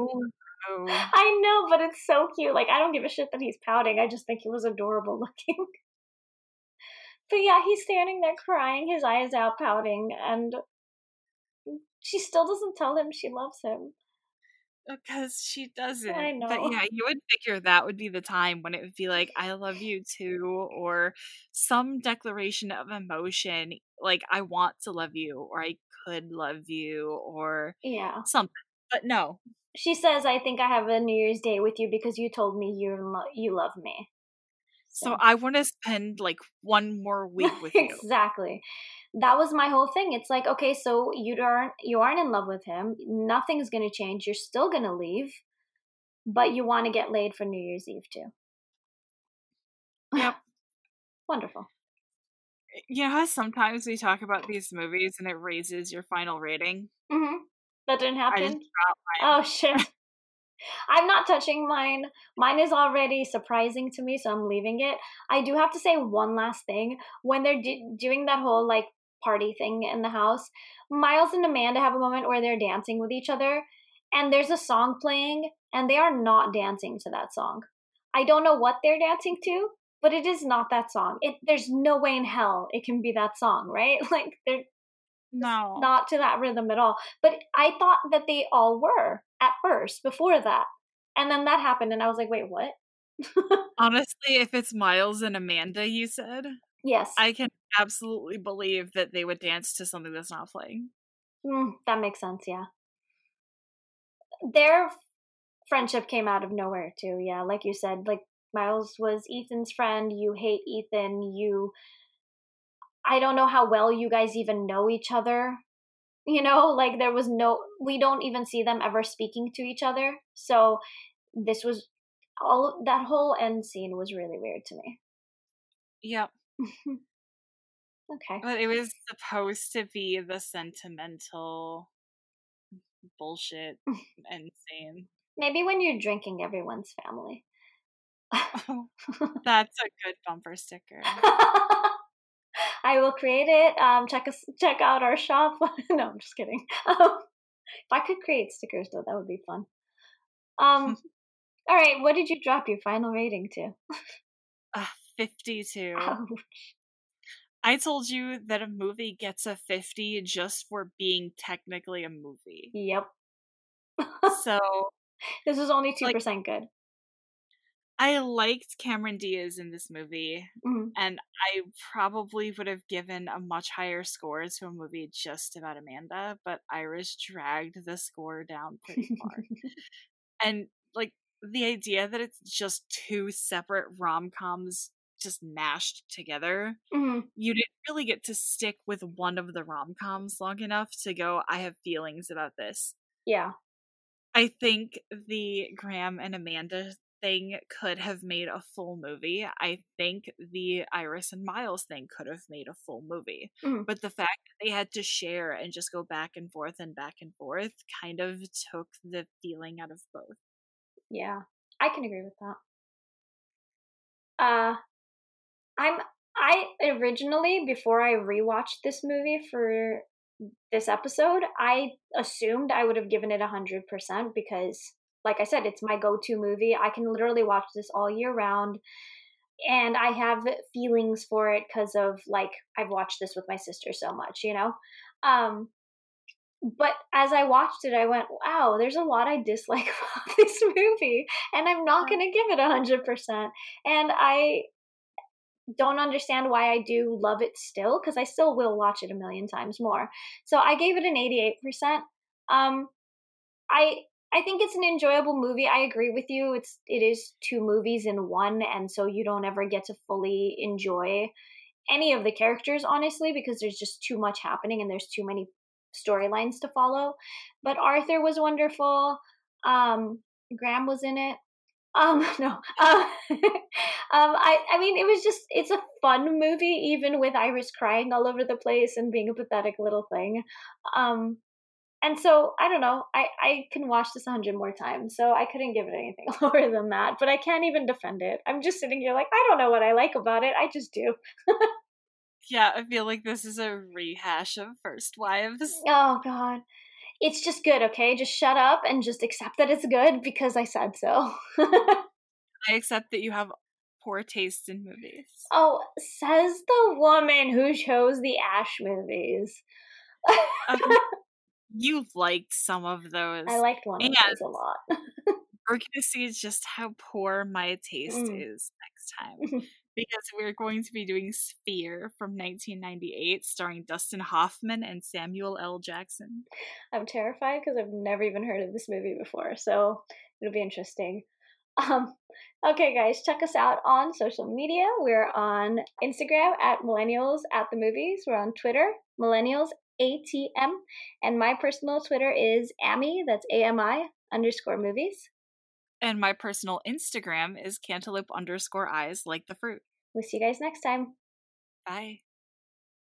Oh, I know, but it's so cute. Like I don't give a shit that he's pouting. I just think he was adorable looking. but yeah, he's standing there crying, his eyes out, pouting, and she still doesn't tell him she loves him. Uh, because she doesn't. I know. But yeah, you would figure that would be the time when it would be like, I love you too, or some declaration of emotion, like, I want to love you, or I could love you, or yeah, something. But no. She says, I think I have a New Year's Day with you because you told me you, lo- you love me. So, I want to spend like one more [laughs] week with you. exactly that was my whole thing. It's like, okay, so you aren't you aren't in love with him. Nothing's gonna change. You're still gonna leave, but you want to get laid for New Year's Eve too. Yep. [laughs] Wonderful. You know how sometimes we talk about these movies and it raises your final rating? Mm-hmm. That didn't happen. Oh shit. I'm not touching mine. Mine is already surprising to me, so I'm leaving it. I do have to say one last thing. When they're doing that whole like party thing in the house. Miles and Amanda have a moment where they're dancing with each other, and there's a song playing, and they are not dancing to that song. I don't know what they're dancing to, but it is not that song. It there's no way in hell it can be that song, right? [laughs] Like they're no not to that rhythm at all. But I thought that they all were at first before that. And then that happened and I was like, wait, what? [laughs] Honestly, if it's Miles and Amanda, you said. Yes. I can absolutely believe that they would dance to something that's not playing. Mm, that makes sense, yeah. Their friendship came out of nowhere, too, yeah. Like you said, like Miles was Ethan's friend. You hate Ethan. You. I don't know how well you guys even know each other. You know, like there was no. We don't even see them ever speaking to each other. So this was. All that whole end scene was really weird to me. Yep. [laughs] okay. But it was supposed to be the sentimental bullshit [laughs] insane. Maybe when you're drinking everyone's family. oh, [laughs] that's a good bumper sticker. I will create it. Um, check us check out our shop. [laughs] no, I'm just kidding. [laughs] Um, if I could create stickers though, that would be fun. Um, [laughs] all right, what did you drop your final rating to? uh, 52. Ouch. I told you that a movie gets a 50 just for being technically a movie. Yep. so this is only 2% like, good. I liked Cameron Diaz in this movie, mm-hmm. and I probably would have given a much higher score to a movie just about Amanda, but Iris dragged the score down pretty far. [laughs] and like the idea that it's just two separate rom coms just mashed together. Mm-hmm. You didn't really get to stick with one of the rom coms long enough to go, I have feelings about this. Yeah. I think the Graham and Amanda thing could have made a full movie. I think the Iris and Miles thing could have made a full movie. Mm-hmm. But the fact that they had to share and just go back and forth and back and forth kind of took the feeling out of both. Yeah, I can agree with that. Uh, I'm I originally before I rewatched this movie for this episode, I assumed I would have given it a hundred percent because like I said, it's my go-to movie. I can literally watch this all year round. and I have feelings for it because of like I've watched this with my sister so much, you know. Um, but as I watched it, I went, "Wow, there's a lot I dislike [laughs] about this movie, and I'm not going to give it a hundred percent." And I don't understand why I do love it still because I still will watch it a million times more. So I gave it an 88%. Um, I I think it's an enjoyable movie. I agree with you. It's it is two movies in one, and so you don't ever get to fully enjoy any of the characters, honestly, because there's just too much happening and there's too many storylines to follow. But Arthur was wonderful. Um, Graham was in it. Um, [laughs] no. Um, [laughs] um, I, I mean, it was just, it's a fun movie, even with Iris crying all over the place and being a pathetic little thing. Um, and so I don't know. I I can watch this a hundred more times, so I couldn't give it anything [laughs] lower than that. But I can't even defend it. I'm just sitting here like I don't know what I like about it. I just do. yeah, I feel like this is a rehash of First Wives. [laughs] Oh God, it's just good. Okay, just shut up and just accept that it's good because I said so. [laughs] I accept that you have poor taste in movies. Oh, says the woman who chose the Ash movies. um, you liked some of those. I liked one of those a lot. we're gonna see just how poor my taste mm. is next time. [laughs] because we're going to be doing Sphere from 1998, starring Dustin Hoffman and Samuel L. Jackson. I'm terrified because I've never even heard of this movie before, so it'll be interesting. [laughs] Um, okay, guys, check us out on social media. We're on Instagram at Millennials at the Movies. We're on Twitter, Millennials ATM. And my personal Twitter is Ami, that's A-M-I, underscore movies. And my personal Instagram is cantaloupe underscore eyes like the fruit. We'll see you guys next time. Bye.